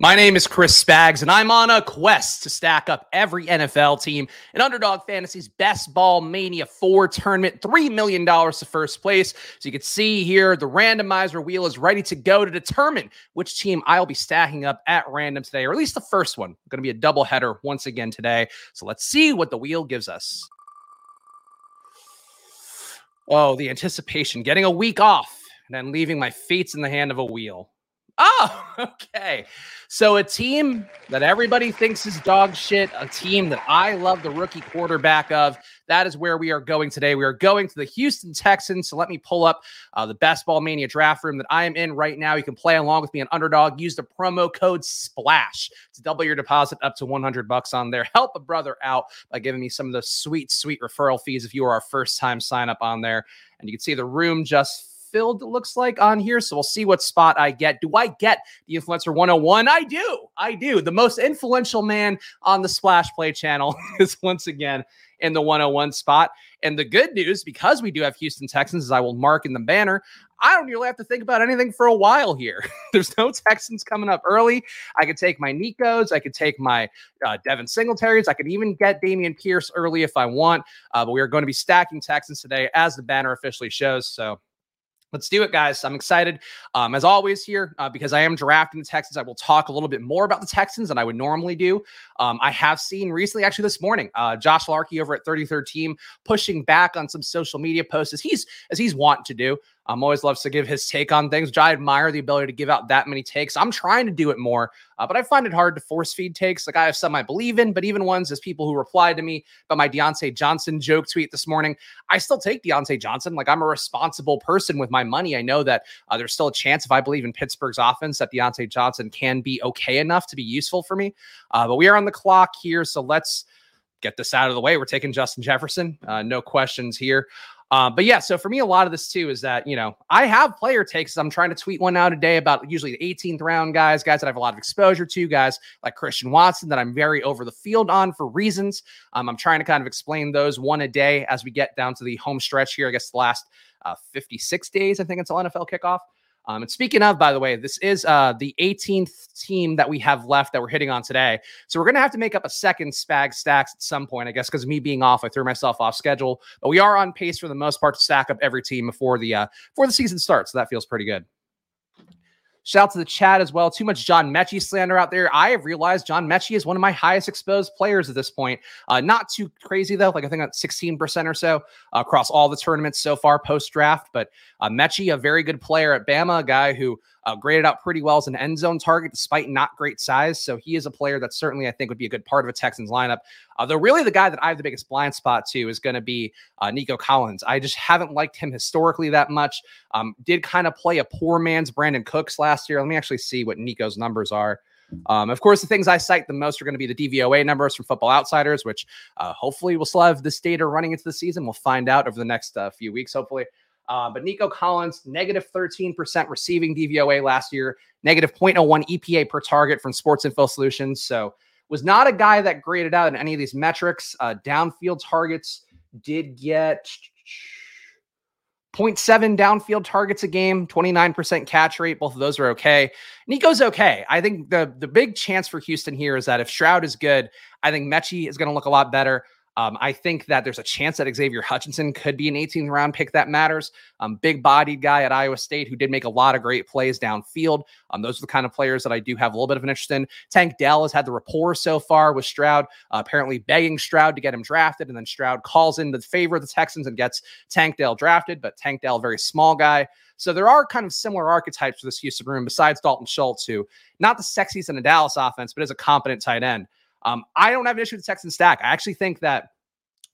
My name is Chris Spags, and I'm on a quest to stack up every NFL team in Underdog Fantasy's Best Ball Mania 4 tournament. $3 million to first place. So you can see here, the randomizer wheel is ready to go to determine which team I'll be stacking up at random today, or at least the first one. Going to be a double header once again today. So let's see what the wheel gives us. Oh, the anticipation, getting a week off and then leaving my fates in the hand of a wheel. Oh, okay. So a team that everybody thinks is dog shit, a team that I love the rookie quarterback of. That is where we are going today. We are going to the Houston Texans. So let me pull up uh, the Best Ball Mania draft room that I am in right now. You can play along with me on Underdog. Use the promo code SPLASH to double your deposit up to 100 bucks on there. Help a brother out by giving me some of those sweet, sweet referral fees if you are our first time sign up on there. And you can see the room just filled, looks like, on here. So we'll see what spot I get. Do I get the Influencer 101? I do. I do. The most influential man on the Splash Play channel is once again in the 101 spot. And the good news, because we do have Houston Texans, as I will mark in the banner, I don't really have to think about anything for a while here. There's no Texans coming up early. I could take my Nicos. I could take my uh, Devin Singletaries. I could even get Dameon Pierce early if I want. Uh, but we are going to be stacking Texans today as the banner officially shows. So Let's do it, guys. I'm excited. Um, as always, here, uh, because I am drafting the Texans, I will talk a little bit more about the Texans than I would normally do. Um, I have seen recently, actually this morning, uh, Josh Larky over at 33rd Team pushing back on some social media posts as he's as he's wanting to do. Um, always loves to give his take on things, which I admire the ability to give out that many takes. I'm trying to do it more, uh, but I find it hard to force feed takes. Like I have some I believe in, but even ones as people who replied to me about my Diontae Johnson joke tweet this morning, I still take Diontae Johnson. Like I'm a responsible person with my money. I know that uh, there's still a chance if I believe in Pittsburgh's offense that Diontae Johnson can be okay enough to be useful for me. Uh, but we are on the clock here, so let's get this out of the way. We're taking Justin Jefferson. Uh, no questions here. Uh, but yeah, so for me, a lot of this too is that, you know, I have player takes. I'm trying to tweet one out a day about usually the 18th round guys, guys that I have a lot of exposure to, guys like Christian Watson that I'm very over the field on for reasons. Um, I'm trying to kind of explain those one a day as we get down to the home stretch here. I guess the last uh, 56 days, I think, until NFL kickoff. Um, and speaking of, by the way, this is uh, the 18th team that we have left that we're hitting on today. So we're going to have to make up a second Spag stacks at some point, I guess, because me being off, I threw myself off schedule. But we are on pace for the most part to stack up every team before the uh, before the season starts. So that feels pretty good. Shout out to the chat as well. Too much John Metchie slander out there. I have realized John Metchie is one of my highest exposed players at this point. Uh, not too crazy though, like I think at 16% or so uh, across all the tournaments so far post draft. But uh, Metchie, a very good player at Bama, a guy who uh, graded out pretty well as an end zone target despite not great size. So he is a player that certainly I think would be a good part of a Texans lineup. Uh, though really the guy that I have the biggest blind spot to is going to be uh, Nico Collins. I just haven't liked him historically that much. Um, did kind of play a poor man's Brandin Cooks last year. Let me actually see what Nico's numbers are. Um, of course, the things I cite the most are going to be the DVOA numbers from Football Outsiders, which uh, hopefully we'll still have this data running into the season. We'll find out over the next uh, few weeks, hopefully. Uh, but Nico Collins, negative 13% receiving DVOA last year, negative 0.01 EPA per target from Sports Info Solutions. So was not a guy that graded out in any of these metrics. Uh, downfield targets did get 0.7 downfield targets a game, 29% catch rate. Both of those are okay. Nico's okay. I think the the big chance for Houston here is that if Stroud is good, I think Metchie is going to look a lot better. Um, I think that there's a chance that Xavier Hutchinson could be an 18th round pick that matters. Um, big bodied guy at Iowa State who did make a lot of great plays downfield. Um, those are the kind of players that I do have a little bit of an interest in. Tank Dell has had the rapport so far with Stroud, uh, apparently begging Stroud to get him drafted. And then Stroud calls in the favor of the Texans and gets Tank Dell drafted. But Tank Dell, very small guy. So there are kind of similar archetypes for this Houston room besides Dalton Schultz, who not the sexiest in the Dallas offense, but is a competent tight end. Um, I don't have an issue with the Texan stack. I actually think that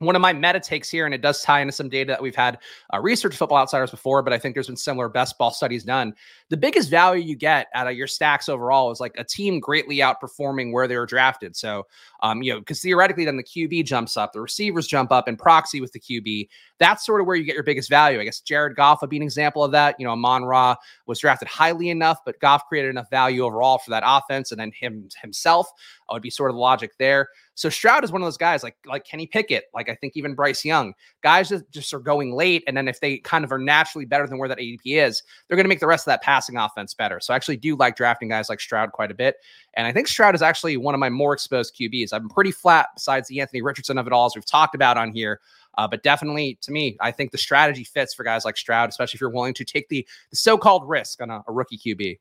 one of my meta takes here, and it does tie into some data that we've had uh, research football outsiders before, but I think there's been similar best ball studies done. The biggest value you get out of your stacks overall is like a team greatly outperforming where they were drafted. So, um, you know, because theoretically, then the QB jumps up, the receivers jump up in proxy with the QB. that's sort of where you get your biggest value. I guess Jared Goff would be an example of that. You know, Amon Ra was drafted highly enough, but Goff created enough value overall for that offense, and then him himself would be sort of the logic there. So Stroud is one of those guys like like Kenny Pickett, like I think even Bryce Young, guys that just are going late, and then if they kind of are naturally better than where that ADP is, they're going to make the rest of that passing offense better. So I actually do like drafting guys like Stroud quite a bit, and I think Stroud is actually one of my more exposed QBs. I'm pretty flat besides the Anthony Richardson of it all, as we've talked about on here. Uh, but definitely, to me, I think the strategy fits for guys like Stroud, especially if you're willing to take the, the so-called risk on a, a rookie QB.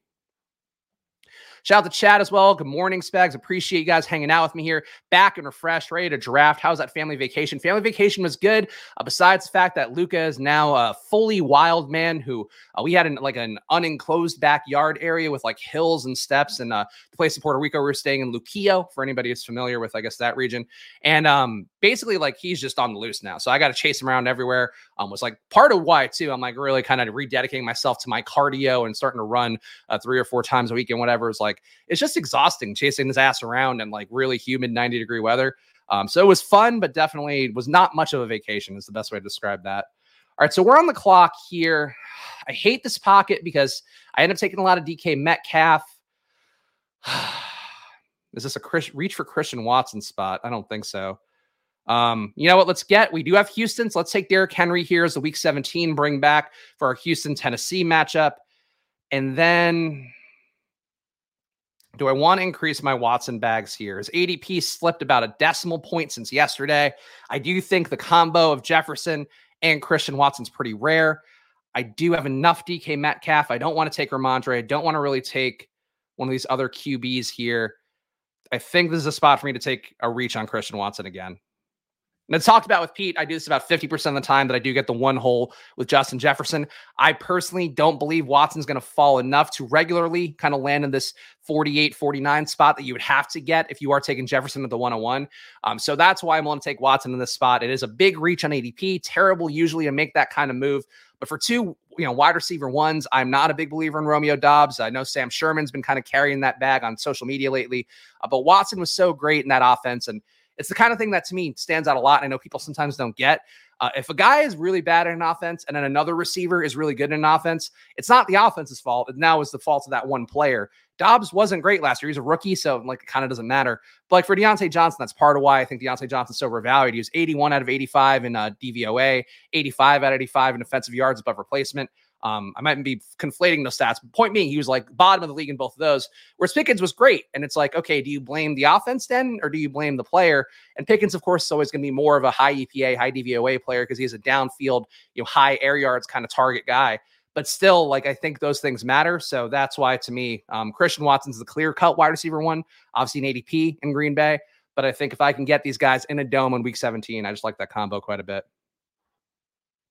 Shout out to Chad as well. Good morning, Spags. Appreciate you guys hanging out with me here. Back and refreshed, ready to draft. How's that family vacation? Family vacation was good. Uh, besides the fact that Luca is now a fully wild man who uh, we had an, like an unenclosed backyard area with like hills and steps. And uh, the place in Puerto Rico, we are staying in Luquillo for anybody who's familiar with, I guess, that region. And um, basically, like he's just on the loose now. So I got to chase him around everywhere. Um, was like part of why too. I'm like really kind of rededicating myself to my cardio and starting to run uh, three or four times a week and whatever. Is like it's just exhausting chasing this ass around in like really humid 90 degree weather. Um, so it was fun, but definitely was not much of a vacation. Is the best way to describe that. All right, so we're on the clock here. I hate this pocket because I end up taking a lot of DK Metcalf. Is this a Chris, reach for Christian Watson spot? I don't think so. Um, you know what? Let's get. We do have Houston, so let's take Derrick Henry here as the Week 17 bring back for our Houston Tennessee matchup, and then do I want to increase my Watson bags here? His ADP slipped about a decimal point since yesterday. I do think the combo of Jefferson and Christian Watson's pretty rare. I do have enough DK Metcalf. I don't want to take Rhamondre. I don't want to really take one of these other QBs here. I think this is a spot for me to take a reach on Christian Watson again. And it's talked about with Pete. I do this about 50% of the time that I do get the one hole with Justin Jefferson. I personally don't believe Watson's going to fall enough to regularly kind of land in this 48, 49 spot that you would have to get if you are taking Jefferson at the 101. Um, so that's why I'm willing to take Watson in this spot. It is a big reach on ADP, terrible usually to make that kind of move. But for two, you know, wide receiver ones, I'm not a big believer in Romeo Doubs. I know Sam Sherman's been kind of carrying that bag on social media lately, uh, but Watson was so great in that offense. And it's the kind of thing that to me stands out a lot. I know people sometimes don't get. Uh, if a guy is really bad in an offense and then another receiver is really good in an offense, it's not the offense's fault. It now is the fault of that one player. Doubs wasn't great last year. He's a rookie, so like it kind of doesn't matter. But like for Diontae Johnson, that's part of why I think Diontae Johnson's so overvalued. He was 81 out of 85 in uh, DVOA, 85 out of 85 in offensive yards above replacement. Um, I might be conflating those stats. But point being, he was like bottom of the league in both of those. Whereas Pickens was great, and it's like, okay, do you blame the offense then, or do you blame the player? And Pickens, of course, is always going to be more of a high EPA, high DVOA player because he's a downfield, you know, high air yards kind of target guy. But still, like I think those things matter. So that's why, to me, um, Christian Watson's the clear cut wide receiver one, obviously an ADP in Green Bay. But I think if I can get these guys in a dome in Week 17, I just like that combo quite a bit.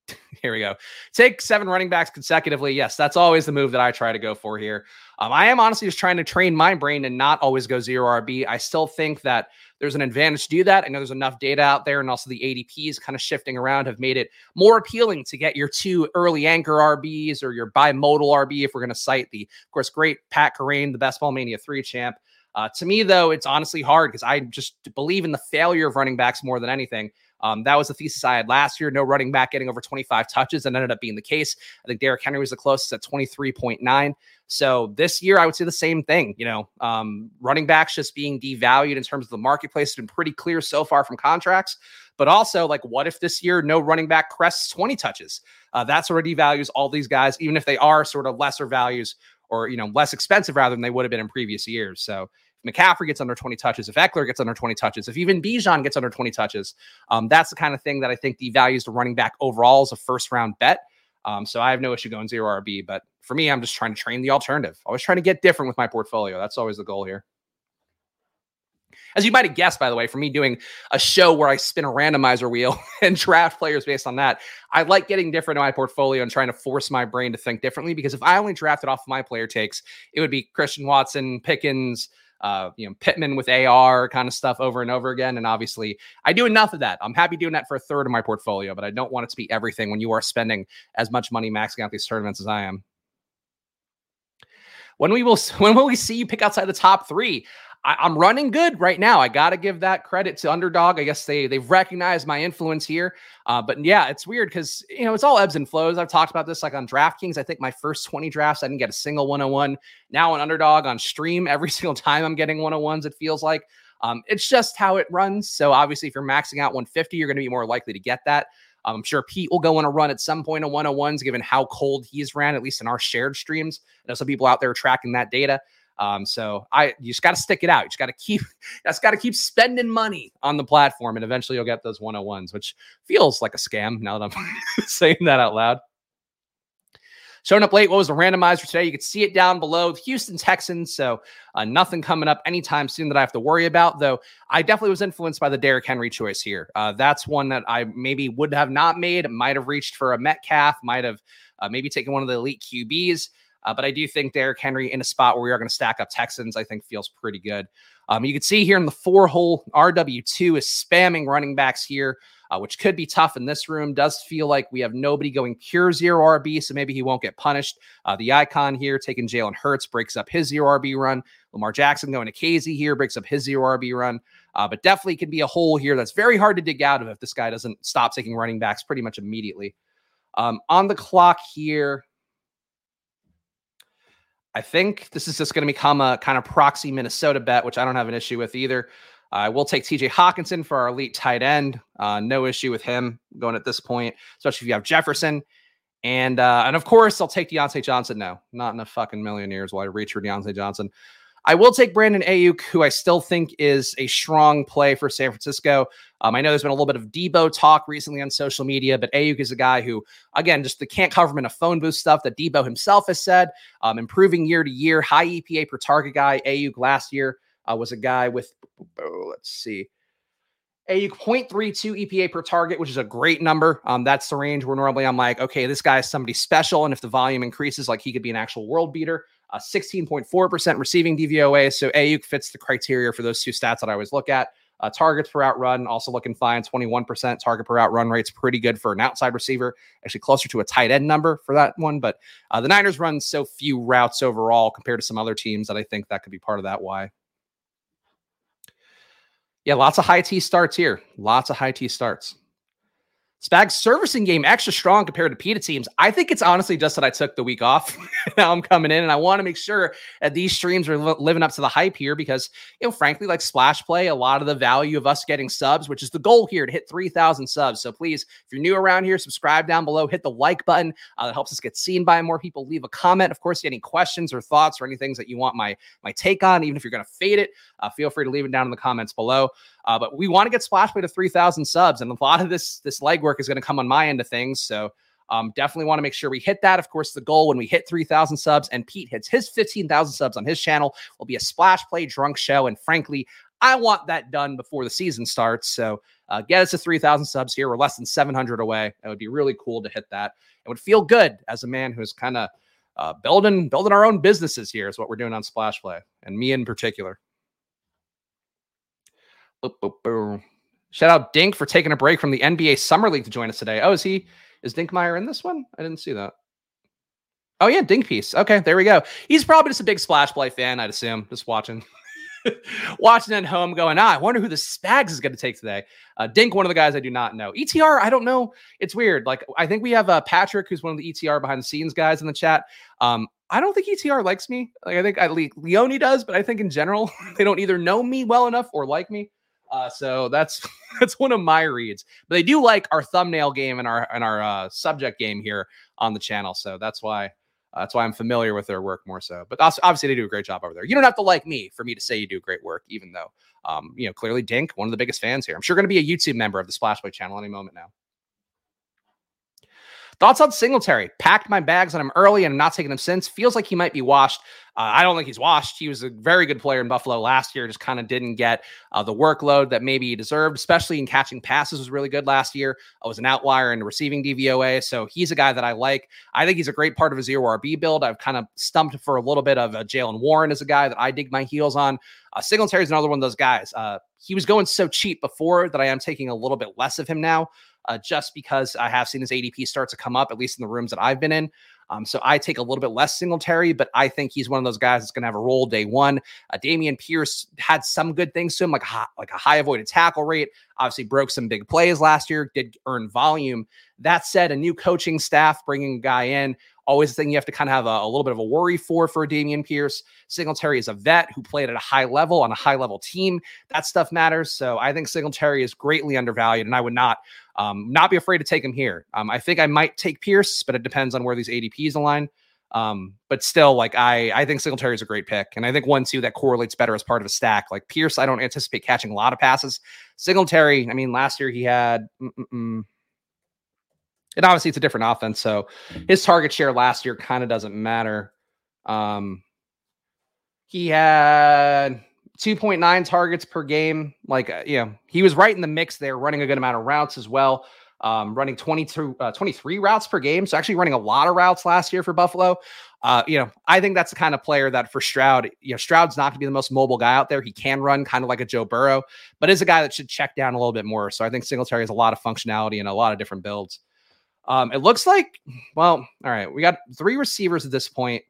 Here we go. Take seven running backs consecutively. Yes, that's always the move that I try to go for here. Um, I am honestly just trying to train my brain and not always go zero RB. I still think that there's an advantage to do that. I know there's enough data out there, and also the ADPs kind of shifting around have made it more appealing to get your two early anchor RBs or your bimodal RB if we're going to cite the, of course, great Pat Kerrane, the Best Ball Mania 3 champ. Uh, to me, though, it's honestly hard because I just believe in the failure of running backs more than anything. Um, that was the thesis I had last year. No running back getting over 25 touches, and ended up being the case. I think Derrick Henry was the closest at 23.9. So this year, I would say the same thing. You know, um, running backs just being devalued in terms of the marketplace has been pretty clear so far from contracts. But also, like, what if this year no running back crests 20 touches? Uh, that sort of devalues all these guys, even if they are sort of lesser values or you know less expensive rather than they would have been in previous years. So McCaffrey gets under 20 touches, if Ekeler gets under 20 touches, if even Bijan gets under 20 touches, um, that's the kind of thing that I think devalues the running back overall as a first round bet. Um, so I have no issue going zero RB, but for me, I'm just trying to train the alternative. Always trying to get different with my portfolio. That's always the goal here. As you might have guessed, by the way, for me doing a show where I spin a randomizer wheel and draft players based on that, I like getting different in my portfolio and trying to force my brain to think differently. Because if I only drafted off of my player takes, it would be Christian Watson, Pickens, uh, you know, Pittman with AR kind of stuff over and over again. And obviously, I do enough of that. I'm happy doing that for a third of my portfolio, but I don't want it to be everything when you are spending as much money maxing out these tournaments as I am. When we will, when will we see you pick outside the top three? I, am running good right now. I got to give that credit to Underdog. I guess they they've recognized my influence here. Uh, but yeah, it's weird because you know it's all ebbs and flows. I've talked about this like on DraftKings. I think my first 20 drafts I didn't get a single 101. Now on Underdog on stream, every single time I'm getting 101s. It feels like. Um, it's just how it runs. So obviously, if you're maxing out 150, you're going to be more likely to get that. Um, I'm sure Pete will go on a run at some point of 101s, given how cold he's ran, at least in our shared streams. I know some people out there tracking that data. Um, so I you just got to stick it out. You just got to keep that's got to keep spending money on the platform, and eventually you'll get those 101s, which feels like a scam now that I'm saying that out loud. Showing up late, what was the randomizer today? You can see it down below. The Houston Texans, so uh, nothing coming up anytime soon that I have to worry about, though I definitely was influenced by the Derrick Henry choice here. Uh, that's one that I maybe would have not made, might have reached for a Metcalf, might have uh, maybe taken one of the elite QBs. Uh, but I do think Derrick Henry in a spot where we are going to stack up Texans, I think feels pretty good. Um, you can see here in the four hole, RW2 is spamming running backs here, uh, which could be tough in this room. Does feel like we have nobody going pure zero RB, so maybe he won't get punished. Uh, the icon here taking Jalen Hurts breaks up his zero RB run. Lamar Jackson going to Casey here breaks up his zero RB run. Uh, but definitely can be a hole here that's very hard to dig out of if this guy doesn't stop taking running backs pretty much immediately. Um, on the clock here, I think this is just going to become a kind of proxy Minnesota bet, which I don't have an issue with either. I will take TJ Hockenson for our elite tight end. Uh, no issue with him going at this point, especially if you have Jefferson. And uh, and of course, I'll take Diontae Johnson. No, not in a fucking million years will I reach for Diontae Johnson. I will take Brandon Aiyuk, who I still think is a strong play for San Francisco. Um, I know there's been a little bit of Debo talk recently on social media, but Aiyuk is a guy who, again, just the can't cover him in a phone booth stuff that Debo himself has said, um, improving year to year, high EPA per target guy. Aiyuk last year uh, was a guy with, oh, let's see, Aiyuk 0.32 EPA per target, which is a great number. Um, that's the range where normally I'm like, okay, this guy is somebody special. And if the volume increases, like he could be an actual world beater. Uh, 16.4% receiving DVOA. So Aiyuk fits the criteria for those two stats that I always look at. Uh, targets per route run also looking fine. 21% target per route run rate's pretty good for an outside receiver. Actually, closer to a tight end number for that one. But uh, the Niners run so few routes overall compared to some other teams that I think that could be part of that why. Yeah, lots of high T starts here. Lots of high T starts. Spag's servicing game extra strong compared to PETA teams. I think it's honestly just that I took the week off. now I'm coming in and I want to make sure that these streams are li- living up to the hype here because, you know, frankly, like Splash Play, a lot of the value of us getting subs, which is the goal here to hit 3,000 subs. So please, if you're new around here, subscribe down below, hit the like button. Uh, helps us get seen by more people. Leave a comment. Of course, any questions or thoughts or anything that you want my my take on, even if you're going to fade it, uh, feel free to leave it down in the comments below. Uh, but we want to get Splash Play to 3,000 subs, and a lot of this this legwork is going to come on my end of things. So um, definitely want to make sure we hit that. Of course, the goal when we hit 3,000 subs and Pete hits his 15,000 subs on his channel will be a Splash Play drunk show. And frankly, I want that done before the season starts. So uh, get us to 3,000 subs here. We're less than 700 away. It would be really cool to hit that. It would feel good as a man who's kind of uh, building building our own businesses here is what we're doing on Splash Play, and me in particular. Boop, boop, boop. Shout out Dink for taking a break from the NBA Summer League to join us today. Oh, is he is Dinkmeyer in this one? I didn't see that. Oh yeah, Dink piece. Okay, there we go. He's probably just a big splash play fan, I'd assume, just watching. watching at home going, ah, I wonder who the Spags is going to take today. Uh, Dink, one of the guys I do not know. ETR, I don't know. It's weird. Like, I think we have uh, Patrick, who's one of the ETR behind the scenes guys in the chat. Um, I don't think ETR likes me. Like, I think I, Leone does, but I think in general, they don't either know me well enough or like me. Uh, so that's that's one of my reads. But they do like our thumbnail game and our and our uh, subject game here on the channel. So that's why uh, that's why I'm familiar with their work more so. But obviously they do a great job over there. You don't have to like me for me to say you do great work, even though um, you know clearly Dink, one of the biggest fans here. I'm sure going to be a YouTube member of the Splash Play channel any moment now. Thoughts on Singletary? Packed my bags on him early and I'm not taking him since. Feels like he might be washed. Uh, I don't think he's washed. He was a very good player in Buffalo last year. Just kind of didn't get uh, the workload that maybe he deserved, especially in catching passes. Was really good last year. I was an outlier in receiving DVOA, so he's a guy that I like. I think he's a great part of a zero RB build. I've kind of stumped for a little bit of a Jaylen Warren as a guy that I dig my heels on. Uh, Singletary is another one of those guys. Uh, he was going so cheap before that I am taking a little bit less of him now uh, just because I have seen his ADP start to come up, at least in the rooms that I've been in. Um, so I take a little bit less Singletary, but I think he's one of those guys that's going to have a role day one. Uh, Dameon Pierce had some good things to him, like a, like a high avoided tackle rate. Obviously, broke some big plays last year, did earn volume. That said, a new coaching staff bringing a guy in always a thing you have to kind of have a, a, little bit of a worry for for Dameon Pierce. Singletary is a vet who played at a high level on a high level team. That stuff matters. So I think Singletary is greatly undervalued, and I would not um, not be afraid to take him here. Um, I think I might take Pierce, but it depends on where these ADPs align. Um, but still, like I, I think Singletary is a great pick, and I think one two that correlates better as part of a stack. Like Pierce, I don't anticipate catching a lot of passes. Singletary, I mean, last year he had. And obviously, it's a different offense, so his target share last year kind of doesn't matter. Um, he had 2.9 targets per game. Like, uh, you know, he was right in the mix there, running a good amount of routes as well. Um, running 22, uh, 23 routes per game. So actually running a lot of routes last year for Buffalo. Uh, you know, I think that's the kind of player that for Stroud, you know, Stroud's not going to be the most mobile guy out there. He can run kind of like a Joe Burrow, but is a guy that should check down a little bit more. So I think Singletary has a lot of functionality and a lot of different builds. Um, it looks like, well, all right, we got three receivers at this point.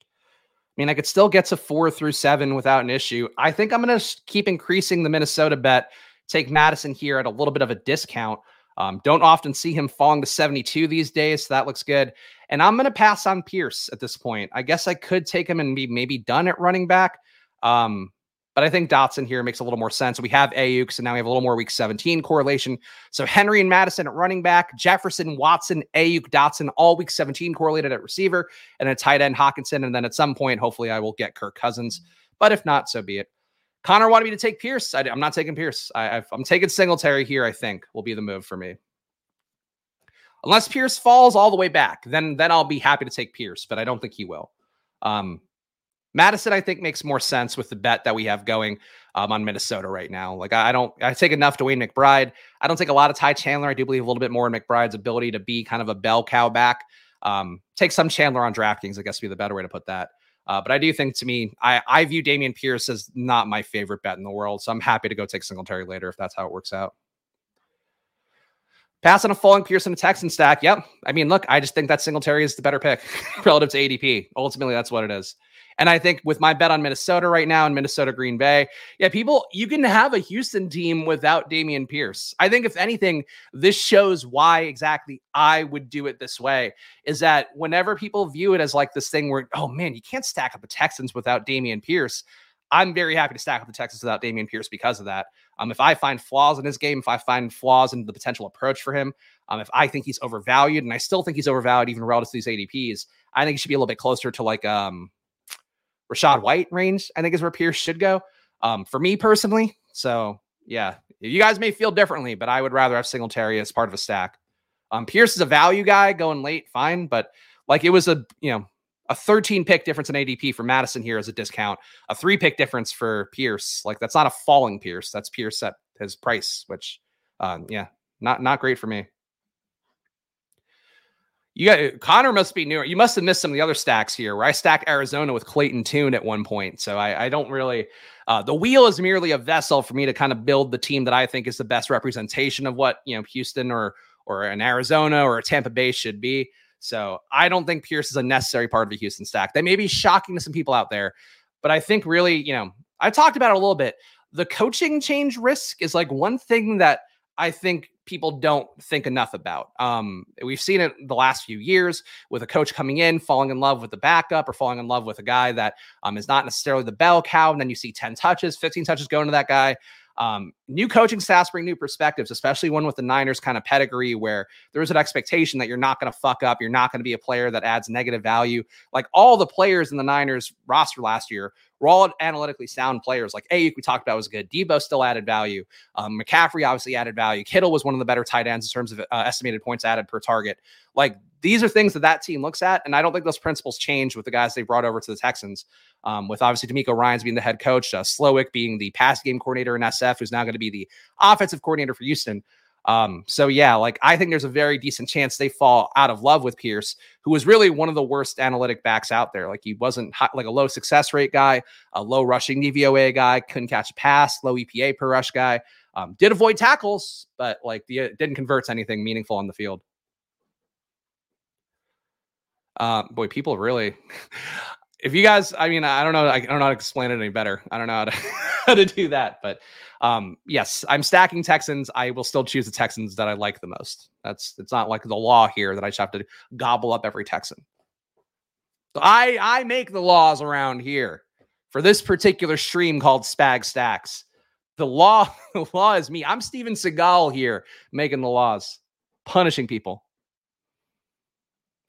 I mean, I could still get to four through seven without an issue. I think I'm going to keep increasing the Minnesota bet. Take Mattison here at a little bit of a discount. Um, don't often see him falling to 72 these days. So that looks good. And I'm going to pass on Pierce at this point. I guess I could take him and be maybe done at running back. Um, but I think Dotson here makes a little more sense. We have Aiyuk, so now we have a little more week 17 correlation. So Henry and Mattison at running back, Jefferson, Watson, Aiyuk, Dotson, all week 17 correlated at receiver, and a tight end Hockenson. And then at some point, hopefully, I will get Kirk Cousins. But if not, so be it. Connor wanted me to take Pierce. I, am not taking Pierce. I, am taking Singletary here. I think will be the move for me. Unless Pierce falls all the way back, then then I'll be happy to take Pierce. But I don't think he will. Um, Mattison, I think, makes more sense with the bet that we have going um, on Minnesota right now. Like, I, don't, I take enough DeWayne McBride. I don't take a lot of Ty Chandler. I do believe a little bit more in McBride's ability to be kind of a bell cow back. Um, take some Chandler on DraftKings, I guess, would be the better way to put that. Uh, but I do think to me, I, I view Dameon Pierce as not my favorite bet in the world. So I'm happy to go take Singletary later if that's how it works out. Passing on a falling Pierce in a Texan stack. Yep. I mean, look, I just think that Singletary is the better pick relative to ADP. Ultimately, that's what it is. And I think with my bet on Minnesota right now and Minnesota Green Bay, yeah, people, you can have a Houston team without Dameon Pierce. I think if anything, this shows why exactly I would do it this way is that whenever people view it as like this thing where, oh man, you can't stack up the Texans without Dameon Pierce. I'm very happy to stack up the Texans without Dameon Pierce because of that. Um, if I find flaws in his game, if I find flaws in the potential approach for him, um, if I think he's overvalued, and I still think he's overvalued even relative to these ADPs, I think he should be a little bit closer to like um Rachaad White range, I think is where Pierce should go. Um, for me personally. So yeah, you guys may feel differently, but I would rather have Singletary as part of a stack. Um, Pierce is a value guy going late, fine, but like it was a you know a 13 pick difference in ADP for Mattison here as a discount, a three pick difference for Pierce. Like that's not a falling Pierce, that's Pierce at his price, which um, yeah, not not great for me. You got Connor must be newer. You must have missed some of the other stacks here where I stacked Arizona with Clayton Tune at one point. So I, I don't really uh, the wheel is merely a vessel for me to kind of build the team that I think is the best representation of what you know Houston or or an Arizona or a Tampa Bay should be. So I don't think Pierce is a necessary part of the Houston stack. That may be shocking to some people out there, but I think really, you know, I talked about it a little bit. The coaching change risk is like one thing that I think people don't think enough about. Um, we've seen it the last few years with a coach coming in, falling in love with the backup or falling in love with a guy that um, is not necessarily the bell cow. And then you see 10 touches, 15 touches going to that guy. Um, new coaching staffs bring new perspectives, especially one with the Niners kind of pedigree where there's an expectation that you're not going to fuck up. You're not going to be a player that adds negative value. Like all the players in the Niners roster last year were all analytically sound players. Like Aiyuk, we talked about was good. Deebo still added value. Um, McCaffrey obviously added value. Kittle was one of the better tight ends in terms of uh, estimated points added per target. Like these are things that that team looks at, and I don't think those principles change with the guys they brought over to the Texans. Um, with obviously DeMeco Ryans being the head coach, uh, Slowik being the pass game coordinator in SF, who's now going to be the offensive coordinator for Houston. Um, so yeah, like I think there's a very decent chance they fall out of love with Pierce, who was really one of the worst analytic backs out there. Like he wasn't like a low success rate guy, a low rushing DVOA guy, couldn't catch a pass, low EPA per rush guy. Um, did avoid tackles, but like the, didn't convert anything meaningful on the field. Uh, boy, people really. if you guys, I mean, I don't know, I don't know how to explain it any better. I don't know how to how to do that, but um, yes, I'm stacking Texans. I will still choose the Texans that I like the most. That's it's not like the law here that I just have to gobble up every Texan. So I I make the laws around here for this particular stream called Spag Stacks. The law, the law is me. I'm Steven Seagal here making the laws, punishing people.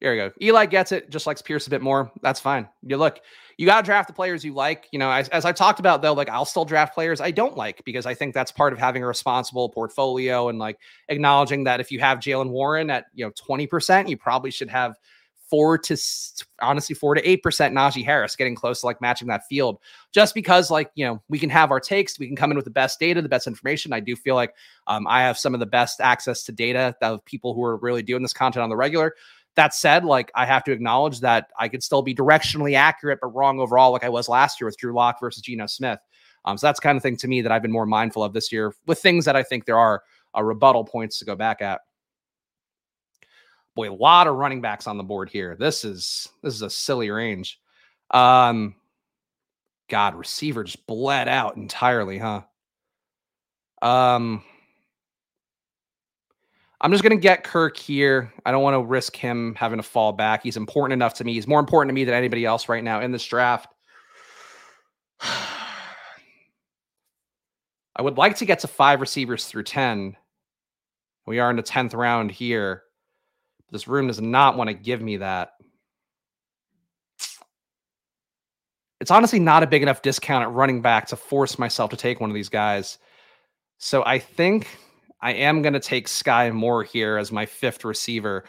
There you go. Eli gets it, just likes Pierce a bit more. That's fine. You look, you got to draft the players you like. You know, as, as I talked about, though, like I'll still draft players I don't like because I think that's part of having a responsible portfolio and like acknowledging that if you have Jaylen Warren at, you know, 20%, you probably should have four to honestly four to eight percent Najee Harris getting close to like matching that field just because like you know we can have our takes we can come in with the best data the best information I do feel like um, I have some of the best access to data of people who are really doing this content on the regular that said, like I have to acknowledge that I could still be directionally accurate, but wrong overall, like I was last year with Drew Lock versus Geno Smith. Um, so that's kind of thing to me that I've been more mindful of this year with things that I think there are uh, rebuttal points to go back at. Boy, a lot of running backs on the board here. This is this is a silly range. Um, God, receiver just bled out entirely, huh? Um, I'm just going to get Kirk here. I don't want to risk him having to fall back. He's important enough to me. He's more important to me than anybody else right now in this draft. I would like to get to five receivers through 10. We are in the 10th round here. This room does not want to give me that. It's honestly not a big enough discount at running back to force myself to take one of these guys. So I think I am going to take Sky Moore here as my fifth receiver.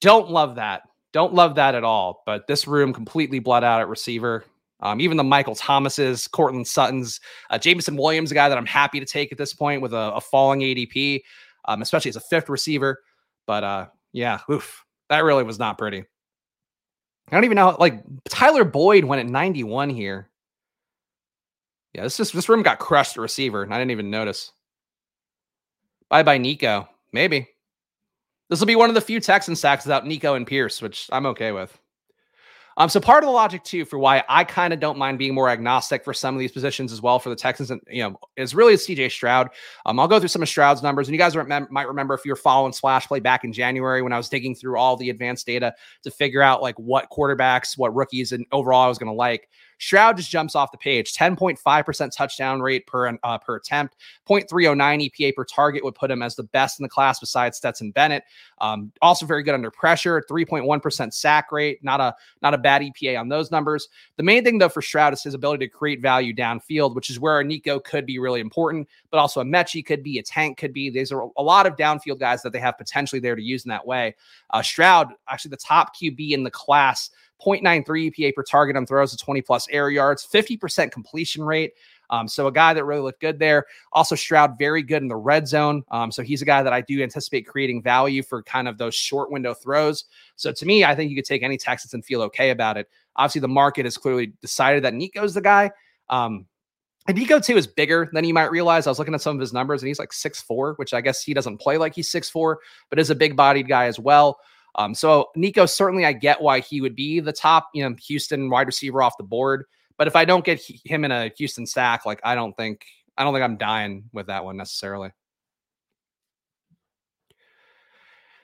Don't love that. Don't love that at all. But this room completely bled out at receiver. Um, even the Michael Thomases, Courtland Suttons, uh, Jameson Williams, a guy that I'm happy to take at this point with a, a falling ADP, um, especially as a fifth receiver. But uh, yeah, oof, that really was not pretty. I don't even know. Like Tyler Boyd went at 91 here. Yeah, this just this room got crushed at receiver, and I didn't even notice. Bye bye, Nico. Maybe. This will be one of the few Texan sacks without Nico and Pierce, which I'm okay with. Um, so part of the logic too for why I kind of don't mind being more agnostic for some of these positions as well for the Texans, and you know, is really CJ Stroud. Um, I'll go through some of Stroud's numbers, and you guys might remember if you're following Splash Play back in January when I was digging through all the advanced data to figure out like what quarterbacks, what rookies, and overall I was going to like. Stroud just jumps off the page. 10.5% touchdown rate per uh, per attempt. 0.309 EPA per target would put him as the best in the class besides Stetson Bennett. Um, also very good under pressure. 3.1% sack rate. Not a not a bad EPA on those numbers. The main thing though for Stroud is his ability to create value downfield, which is where a Nico could be really important, but also a Metchie could be, a Tank could be. These are a lot of downfield guys that they have potentially there to use in that way. Uh, Stroud, actually the top QB in the class 0.93 EPA per target on throws to 20 plus air yards, 50% completion rate. Um, so a guy that really looked good there. Also, Stroud very good in the red zone. Um, so he's a guy that I do anticipate creating value for kind of those short window throws. So to me, I think you could take any Texans and feel okay about it. Obviously, the market has clearly decided that Nico's the guy. Um, and Nico too is bigger than you might realize. I was looking at some of his numbers, and he's like six four, which I guess he doesn't play like he's six four, but is a big bodied guy as well. Um, so Nico, certainly I get why he would be the top, you know, Houston wide receiver off the board. But if I don't get him in a Houston sack, like I don't think I don't think I'm dying with that one necessarily.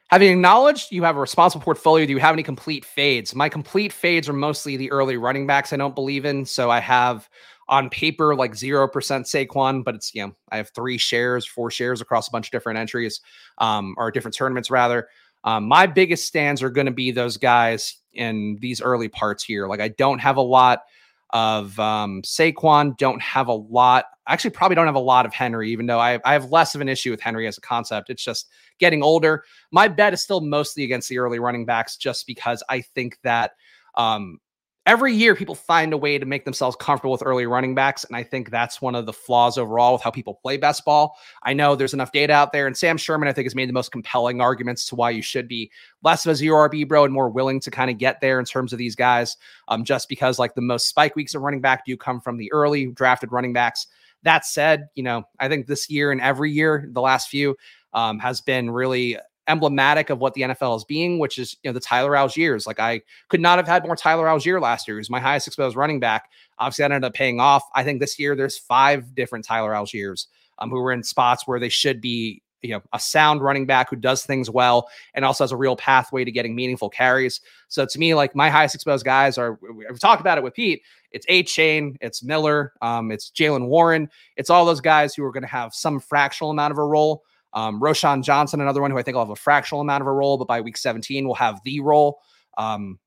Having acknowledged you have a responsible portfolio, do you have any complete fades? My complete fades are mostly the early running backs I don't believe in. So I have on paper like 0% Saquon, but it's, you know, I have three shares, four shares across a bunch of different entries um, or different tournaments rather. Um, my biggest stands are going to be those guys in these early parts here. Like I don't have a lot of um, Saquon, don't have a lot. Actually, probably don't have a lot of Henry, even though I I have less of an issue with Henry as a concept. It's just getting older. My bet is still mostly against the early running backs, just because I think that um, every year people find a way to make themselves comfortable with early running backs and i think that's one of the flaws overall with how people play best ball i know there's enough data out there and sam sherman i think has made the most compelling arguments to why you should be less of a zero rb bro and more willing to kind of get there in terms of these guys um, just because like the most spike weeks of running back do come from the early drafted running backs. That said you know i think this year and every year the last few um, has been really emblematic of what the NFL is being, which is you know the Tyler Allgeiers. Like I could not have had more Tyler Allgeier last year. He was my highest exposed running back. Obviously, that ended up paying off. I think this year there's five different Tyler Allgeiers um, who were in spots where they should be you know a sound running back who does things well and also has a real pathway to getting meaningful carries. So to me, like my highest exposed guys are we've talked about it with Pete. It's Achane, it's Miller, um, it's Jaylen Warren. It's all those guys who are going to have some fractional amount of a role. Um, Roschon Johnson, another one who I think will have a fractional amount of a role, but by week 17 will have the role. Um,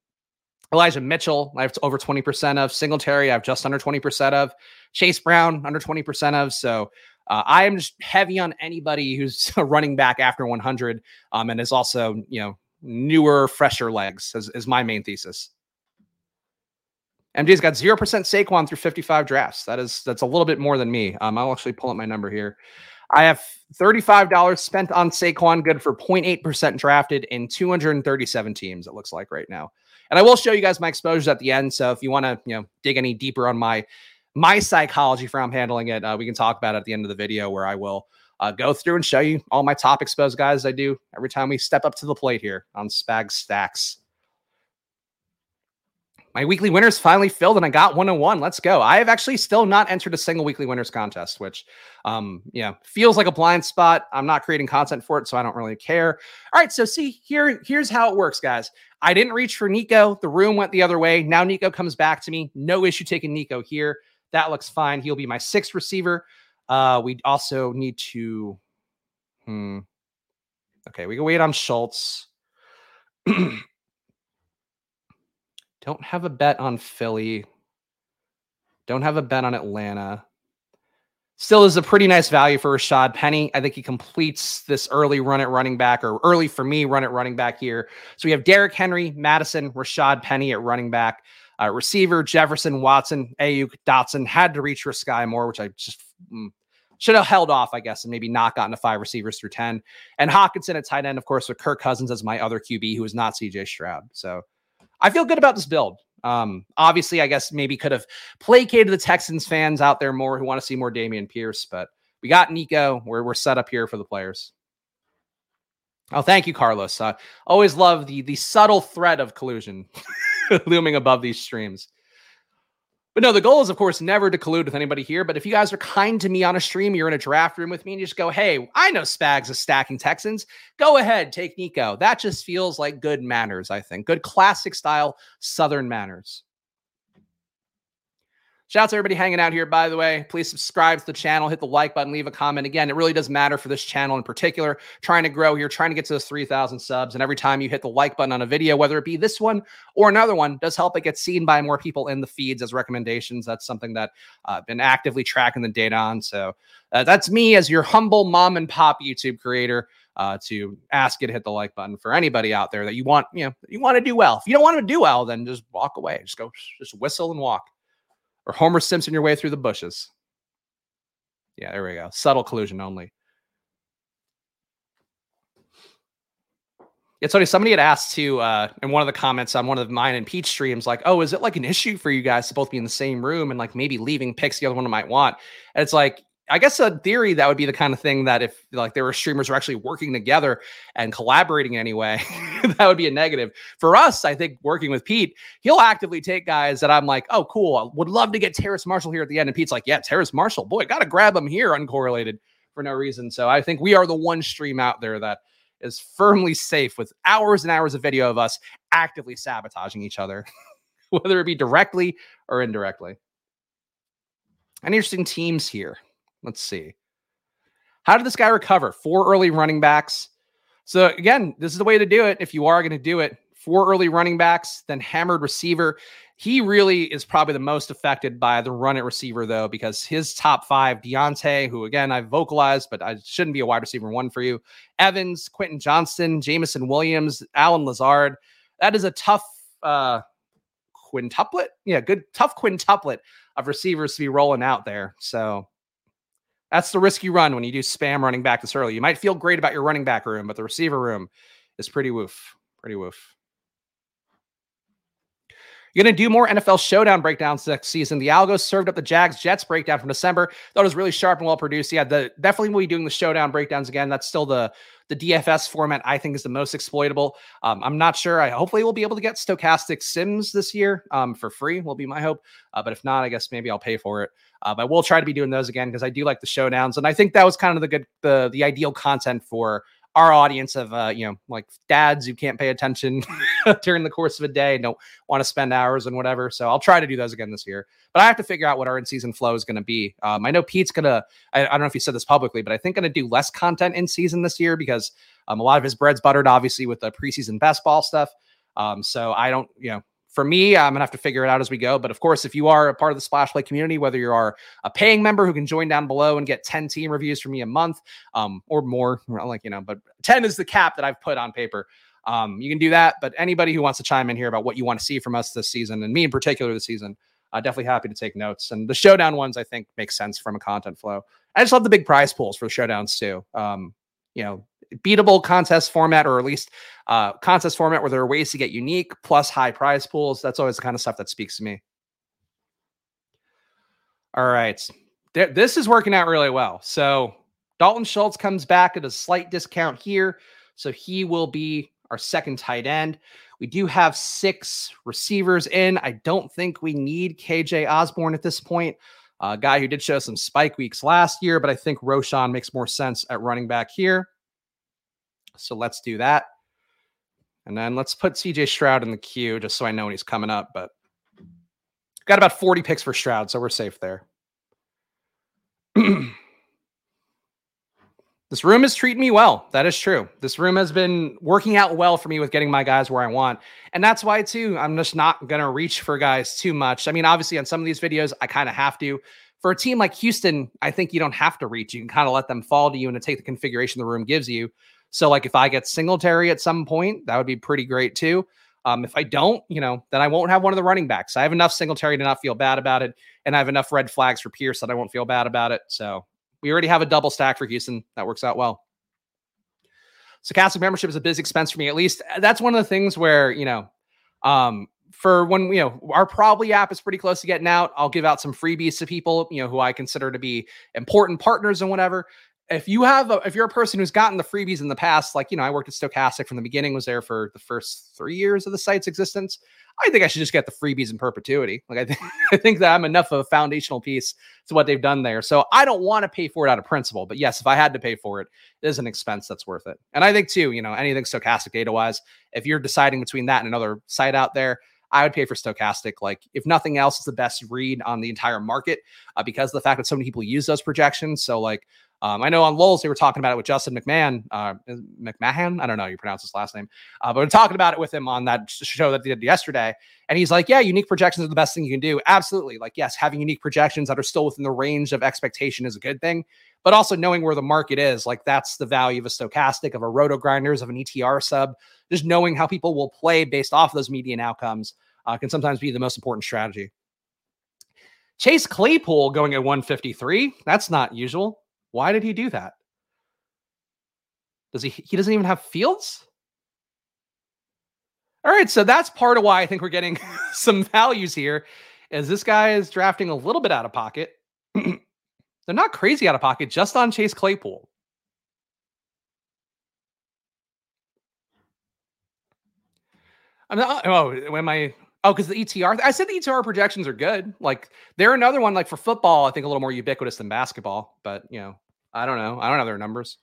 Elijah Mitchell, I have over 20% of. Singletary, I have just under 20% of. Chase Brown, under 20% of. So uh, I am just heavy on anybody who's running back after 100 um, and is also, you know, newer, fresher legs, is, is my main thesis. MJ's got 0% Saquon through 55 drafts. That is, that's a little bit more than me. Um, I'll actually pull up my number here. I have $35 spent on Saquon, good for 0.8% drafted in 237 teams, it looks like right now. And I will show you guys my exposures at the end. So if you want to, you know, dig any deeper on my my psychology for how I'm handling it, uh, we can talk about it at the end of the video where I will uh, go through and show you all my top exposed guys I do every time we step up to the plate here on Spag Stacks. My weekly winners finally filled and I got one on one. Let's go. I have actually still not entered a single weekly winners contest, which um, yeah, feels like a blind spot. I'm not creating content for it, so I don't really care. All right, so see here, here's how it works, guys. I didn't reach for Nico. The room went the other way. Now Nico comes back to me. No issue taking Nico here. That looks fine. He'll be my sixth receiver. Uh, we also need to. Hmm. Okay, we can wait on Schultz. Don't have a bet on Philly. Don't have a bet on Atlanta. Still is a pretty nice value for Rashad Penny. I think he completes this early run at running back, or early for me run at running back here. So we have Derrick Henry, Mattison, Rashad Penny at running back. Uh, receiver Jefferson, Watson, Aiyuk, Dotson had to reach for Sky Moore, which I just mm, should have held off, I guess, and maybe not gotten to five receivers through 10. And Hockenson at tight end, of course, with Kirk Cousins as my other QB, who is not CJ Stroud. So I feel good about this build. Um, obviously, I guess maybe could have placated the Texans fans out there more who want to see more Dameon Pierce, but we got Nico. We're, we're set up here for the players. Oh, thank you, Carlos. Uh, always love the the subtle threat of collusion looming above these streams. But no, the goal is, of course, never to collude with anybody here. But if you guys are kind to me on a stream, you're in a draft room with me, and you just go, hey, I know Spags is stacking Texans. Go ahead, take Nico. That just feels like good manners, I think. Good classic style Southern manners. Shout out to everybody hanging out here, by the way. Please subscribe to the channel, hit the like button, leave a comment. Again, it really does matter for this channel in particular. Trying to grow here, trying to get to those 3,000 subs. And every time you hit the like button on a video, whether it be this one or another one, does help it get seen by more people in the feeds as recommendations. That's something that uh, I've been actively tracking the data on. So uh, that's me as your humble mom and pop YouTube creator. Uh, to ask you to hit the like button for anybody out there that you want, you know, you want to do well. If you don't want to do well, then just walk away. Just go, just whistle and walk or Homer Simpson your way through the bushes. Yeah, there we go. Subtle collusion only. It's funny. Somebody had asked to uh, in one of the comments on one of mine and Pete streams, like, "Oh, is it like an issue for you guys to both be in the same room and like maybe leaving picks the other one might want?" And it's like, I guess a theory that would be the kind of thing that if like there were streamers who actually working together and collaborating anyway, that would be a negative. For us, I think working with Pete, he'll actively take guys that I'm like, oh, cool. I would love to get Terrace Marshall here at the end. And Pete's like, yeah, Terrace Marshall, boy, gotta grab him here uncorrelated for no reason. So I think we are the one stream out there that is firmly safe with hours and hours of video of us actively sabotaging each other, whether it be directly or indirectly. Any interesting teams here? Let's see. How did this guy recover? Four early running backs. So again, this is the way to do it. If you are going to do it, four early running backs, then hammered receiver. He really is probably the most affected by the run at receiver, though, because his top five, Diontae, who again I've vocalized, but I shouldn't be a wide receiver one for you. Evans, Quentin Johnston, Jameson Williams, Allen Lazard. That is a tough uh quintuplet. Yeah, good tough quintuplet of receivers to be rolling out there. So that's the risk you run when you do spam running back this early. You might feel great about your running back room, but the receiver room is pretty woof. Pretty woof. You're going to do more NFL showdown breakdowns next season. The Algos served up the Jags Jets breakdown from December. Thought it was really sharp and well produced. Yeah, the definitely will be doing the showdown breakdowns again. That's still the the DFS format I think is the most exploitable. Um, I'm not sure. I hopefully we'll be able to get stochastic sims this year um, for free. Will be my hope. Uh, but if not, I guess maybe I'll pay for it. Uh, but we'll try to be doing those again because I do like the showdowns, and I think that was kind of the good the the ideal content for our audience of uh, you know like dads who can't pay attention during the course of a day don't want to spend hours and whatever. So i'll try to do those again this year. But i have to figure out what our in-season flow is going to be. Um, i know pete's gonna I, I, don't know if he said this publicly but i think gonna do less content in season this year because um, a lot of his bread's buttered obviously with the preseason best ball stuff. Um, so i don't you know for me, I'm gonna have to figure it out as we go. But of course, if you are a part of the Splash Play community, whether you are a paying member who can join down below and get 10 team reviews from me a month, um, or more, like you know, but 10 is the cap that I've put on paper. Um, you can do that. But anybody who wants to chime in here about what you want to see from us this season, and me in particular this season, uh, definitely happy to take notes. And the showdown ones, I think, make sense from a content flow. I just love the big prize pools for the showdowns too. Um, you know, beatable contest format, or at least uh, contest format where there are ways to get unique plus high prize pools. That's always the kind of stuff that speaks to me. All right. This is working out really well. So Dalton Schultz comes back at a slight discount here. So he will be our second tight end. We do have six receivers in. I don't think we need KJ Osborn at this point. A uh, guy who did show some spike weeks last year, but I think Roschon makes more sense at running back here. So let's do that. And then let's put CJ Stroud in the queue just so I know when he's coming up. But got about 40 picks for Stroud, so we're safe there. this room is treating me well. That is true. This room has been working out well for me with getting my guys where I want. And that's why, too, I'm just not going to reach for guys too much. I mean, obviously, on some of these videos, I kind of have to. For a team like Houston, I think you don't have to reach. You can kind of let them fall to you and to take the configuration the room gives you. So like if I get Singletary at some point, that would be pretty great too. Um, if I don't, you know, then I won't have one of the running backs. I have enough Singletary to not feel bad about it, and I have enough red flags for Pierce that I won't feel bad about it. So we already have a double stack for Houston. That works out well. So Catholic membership is a big expense for me. At least uh, that's one of the things where you know, um, for when you know our Probly app is pretty close to getting out. I'll give out some freebies to people you know who I consider to be important partners and whatever if you have a, if you're a person who's gotten the freebies in the past like you know i worked at Stokastic from the beginning was there for the first three years of the site's existence i think i should just get the freebies in perpetuity like i think i think that i'm enough of a foundational piece to what they've done there so i don't want to pay for it out of principle but yes if i had to pay for it it is an expense that's worth it and i think too you know anything Stokastic data wise if you're deciding between that and another site out there I would pay for Stokastic. Like, if nothing else, it's the best read on the entire market uh, because of the fact that so many people use those projections. So, like, um, I know on Lulz they were talking about it with Justin McMahon, uh, McMahon. I don't know how you pronounce his last name, uh, but we're talking about it with him on that show that they did yesterday. And he's like, "Yeah, unique projections are the best thing you can do. Absolutely. Like, yes, having unique projections that are still within the range of expectation is a good thing, but also knowing where the market is, like that's the value of a Stokastic, of a RotoGrinders, of an ETR sub. Just knowing how people will play based off those median outcomes uh, can sometimes be the most important strategy." Chase Claypool going at 153. That's not usual. Why did he do that? Does he he doesn't even have fields? All right, so that's part of why I think we're getting some values here. Is this guy is drafting a little bit out of pocket. They're not crazy out of pocket, just on Chase Claypool. I'm not, oh, am I? Oh, because the ETR. I said the ETR projections are good. Like they're another one. Like for football, I think a little more ubiquitous than basketball. But you know, I don't know. I don't know their numbers.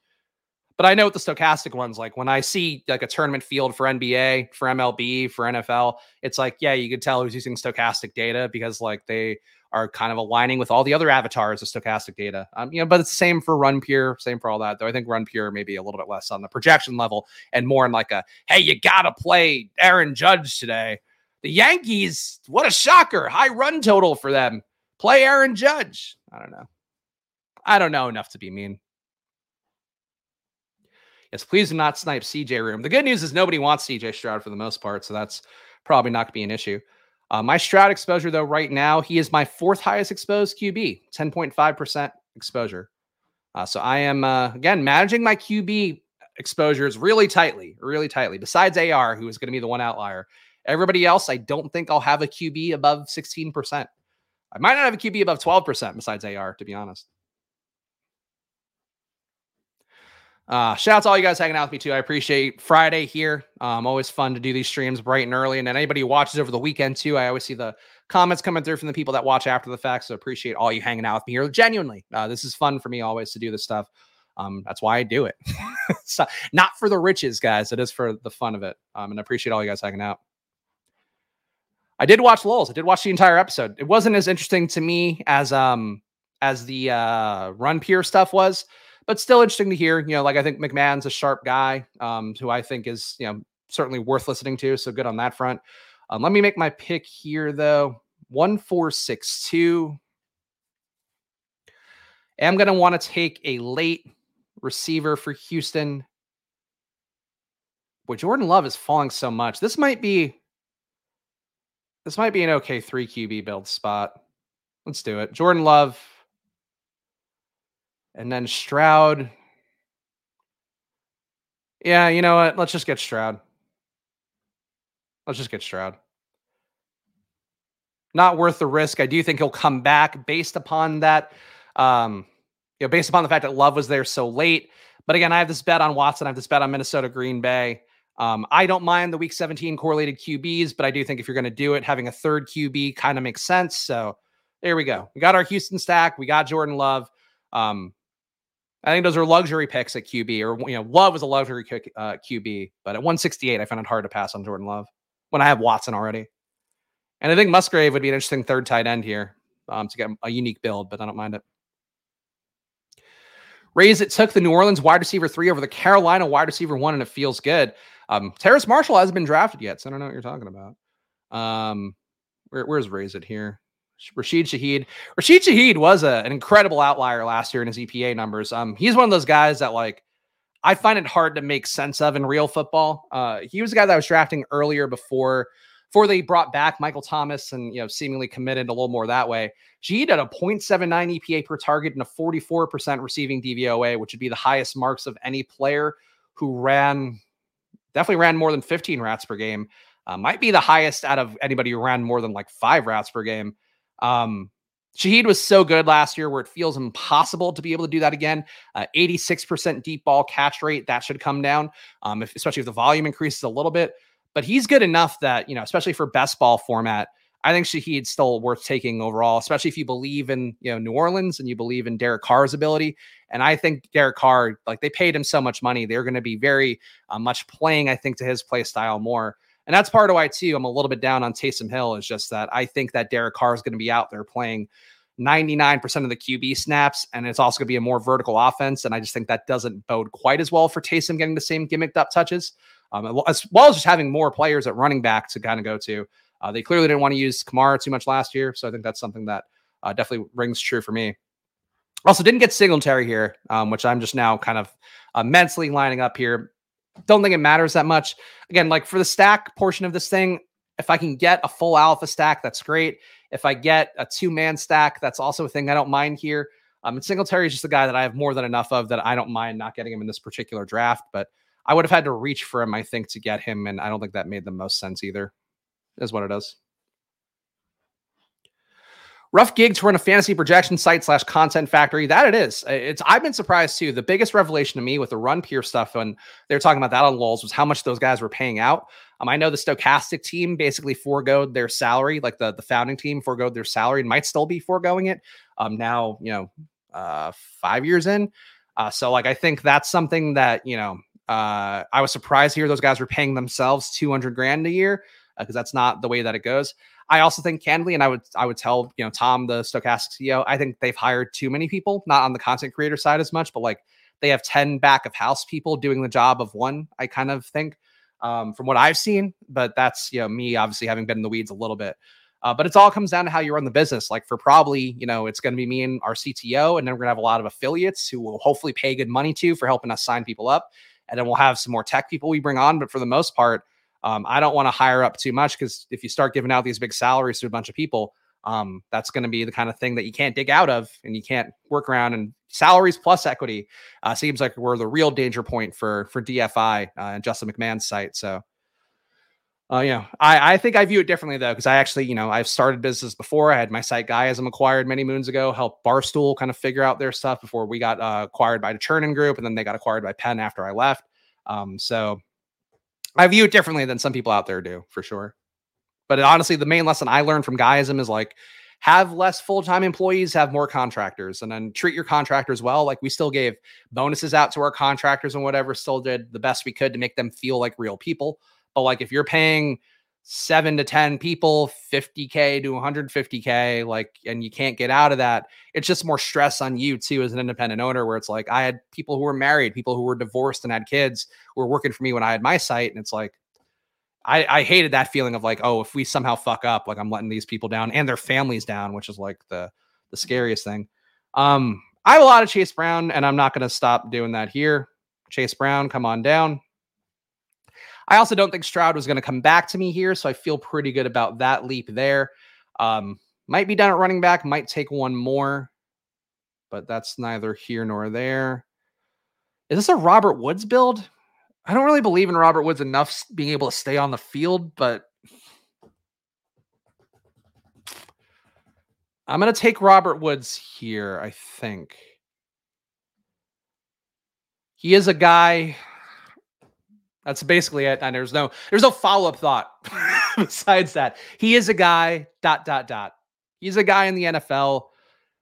But I know what the Stokastic ones like when I see like a tournament field for NBA, for MLB, for NFL, it's like, yeah, you could tell who's using Stokastic data because like they are kind of aligning with all the other avatars of Stokastic data. Um, you know, but it's the same for Run Pure, same for all that. Though I think Run Pure maybe a little bit less on the projection level and more in like a, hey, you gotta play Aaron Judge today. The Yankees, what a shocker. High run total for them. Play Aaron Judge. I don't know. I don't know enough to be mean. Yes, please do not snipe CJ Room. The good news is nobody wants CJ Stroud for the most part, so that's probably not going to be an issue. Uh, my Stroud exposure, though, right now, he is my fourth highest exposed QB, 10.5% exposure. Uh, so I am, uh, again, managing my QB exposures really tightly, really tightly. Besides AR, who is going to be the one outlier, Everybody else, I don't think I'll have a QB above 16%. I might not have a QB above 12% besides AR, to be honest. Uh, shout out to all you guys hanging out with me too. I appreciate Friday here. Um, always fun to do these streams bright and early. And then anybody who watches over the weekend too, I always see the comments coming through from the people that watch after the fact. So appreciate all you hanging out with me here. Genuinely, uh, this is fun for me always to do this stuff. Um, that's why I do it. so, not for the riches, guys. It is for the fun of it. Um, and I appreciate all you guys hanging out. I did watch Lulz. I did watch the entire episode. It wasn't as interesting to me as um as the uh Run Pure stuff was but still interesting to hear. You know, like I think McMahon's a sharp guy, um, who I think is you know certainly worth listening to. So good on that front. Um, let me make my pick here though. One four six two. I'm gonna want to take a late receiver for Houston. Boy, Jordan Love is falling so much. This might be this might be an okay three QB build spot. Let's do it. Jordan Love, and then Stroud. Yeah, you know what? Let's just get Stroud. Let's just get Stroud. Not worth the risk. I do think he'll come back based upon that. Um, you know, based upon the fact that Love was there so late. But again, I have this bet on Watson. I have this bet on Minnesota Green Bay. Um, I don't mind the week 17 correlated QBs, but I do think if you're going to do it, having a third QB kind of makes sense. So there we go. We got our Houston stack. We got Jordan Love. Um, I think those are luxury picks at QB, or you know, Love was a luxury uh, QB, but at 168, I found it hard to pass on Jordan Love when I have Watson already. And I think Musgrave would be an interesting third tight end here um, to get a unique build, but I don't mind it. Rays it took the New Orleans wide receiver three over the Carolina wide receiver one, and it feels good. Um, Terrace Marshall hasn't been drafted yet, so I don't know what you're talking about. Um, where, where's Raise it here? Rashid Shaheed. Rashid Shaheed was a, an incredible outlier last year in his EPA numbers. Um, he's one of those guys that like I find it hard to make sense of in real football. Uh, he was a guy that I was drafting earlier before before they brought back Michael Thomas and you know seemingly committed a little more that way. Shaheed had a 0.79 EPA per target and a 44% receiving DVOA, which would be the highest marks of any player who ran definitely ran more than 15 rats per game. Uh, might be the highest out of anybody who ran more than like five rats per game. Um, Shaheed was so good last year where it feels impossible to be able to do that again. Uh, 86% deep ball catch rate, that should come down, um, if, especially if the volume increases a little bit. But he's good enough that, you know, especially for best ball format, I think Shaheed's still worth taking overall, especially if you believe in, you know, New Orleans and you believe in Derek Carr's ability. And I think Derek Carr, like they paid him so much money, they're going to be very uh, much playing, I think, to his play style more. And that's part of why, too, I'm a little bit down on Taysom Hill, is just that I think that Derek Carr is going to be out there playing 99% of the QB snaps, and it's also going to be a more vertical offense. And I just think that doesn't bode quite as well for Taysom getting the same gimmicked up touches, um, as well as just having more players at running back to kind of go to. Uh, they clearly didn't want to use Kamara too much last year. So I think that's something that uh, definitely rings true for me. Also, didn't get Singletary here, um, which I'm just now kind of uh, mentally lining up here. Don't think it matters that much. Again, like for the stack portion of this thing, if I can get a full alpha stack, that's great. If I get a two man stack, that's also a thing I don't mind here. Um, and Singletary is just a guy that I have more than enough of that I don't mind not getting him in this particular draft. But I would have had to reach for him, I think, to get him. And I don't think that made the most sense either, is what it is. Rough gigs run a fantasy projection site slash content factory. That it is. It's I've been surprised too. The biggest revelation to me with the Run Pure stuff when they're talking about that on Lulz was how much those guys were paying out. Um, I know the Stokastic team basically foregoed their salary, like the the founding team foregoed their salary and might still be foregoing it. Um, now you know, uh, five years in. Uh, so like I think that's something that you know, uh, I was surprised here those guys were paying themselves two hundred grand a year because uh, that's not the way that it goes. I also think candidly, and I would I would tell you know Tom, the Stokastic CEO, I think they've hired too many people, not on the content creator side as much, but like they have ten back of house people doing the job of one. I kind of think um, from what I've seen, but that's you know me obviously having been in the weeds a little bit. Uh, but it all comes down to how you run the business. Like for Probly, you know, it's going to be me and our CTO, and then we're going to have a lot of affiliates who will hopefully pay good money to for helping us sign people up. And then we'll have some more tech people we bring on. But for the most part, um, I don't want to hire up too much because if you start giving out these big salaries to a bunch of people, um, that's going to be the kind of thing that you can't dig out of and you can't work around. And salaries plus equity uh, seems like we're the real danger point for for DFI uh, and Justin McMahon's site. So Uh, you know, I, I think I view it differently though, because I actually, you know, I've started business before. I had my site Guyism acquired many moons ago, helped Barstool kind of figure out their stuff before we got uh, acquired by the Chernin Group, and then they got acquired by Penn after I left. Um, so I view it differently than some people out there do, for sure. But honestly, the main lesson I learned from Guyism is like have less full-time employees, have more contractors, and then treat your contractors well. Like we still gave bonuses out to our contractors and whatever, still did the best we could to make them feel like real people. But like if you're paying seven to 10 people, 50K to 150K, like, and you can't get out of that, it's just more stress on you too as an independent owner. Where it's like, I had people who were married, people who were divorced and had kids who were working for me when I had my site. And it's like, I, I hated that feeling of like, oh, if we somehow fuck up, like I'm letting these people down and their families down, which is like the the scariest thing. Um, I have a lot of Chase Brown, and I'm not going to stop doing that here. Chase Brown, come on down. I also don't think Stroud was going to come back to me here, so I feel pretty good about that leap there. Um, might be done at running back, might take one more, but that's neither here nor there. Is this a Robert Woods build? I don't really believe in Robert Woods enough being able to stay on the field, but I'm going to take Robert Woods here, I think. He is a guy that's basically it. And there's no there's no follow-up thought besides that. He is a guy dot dot dot. He's a guy in the NFL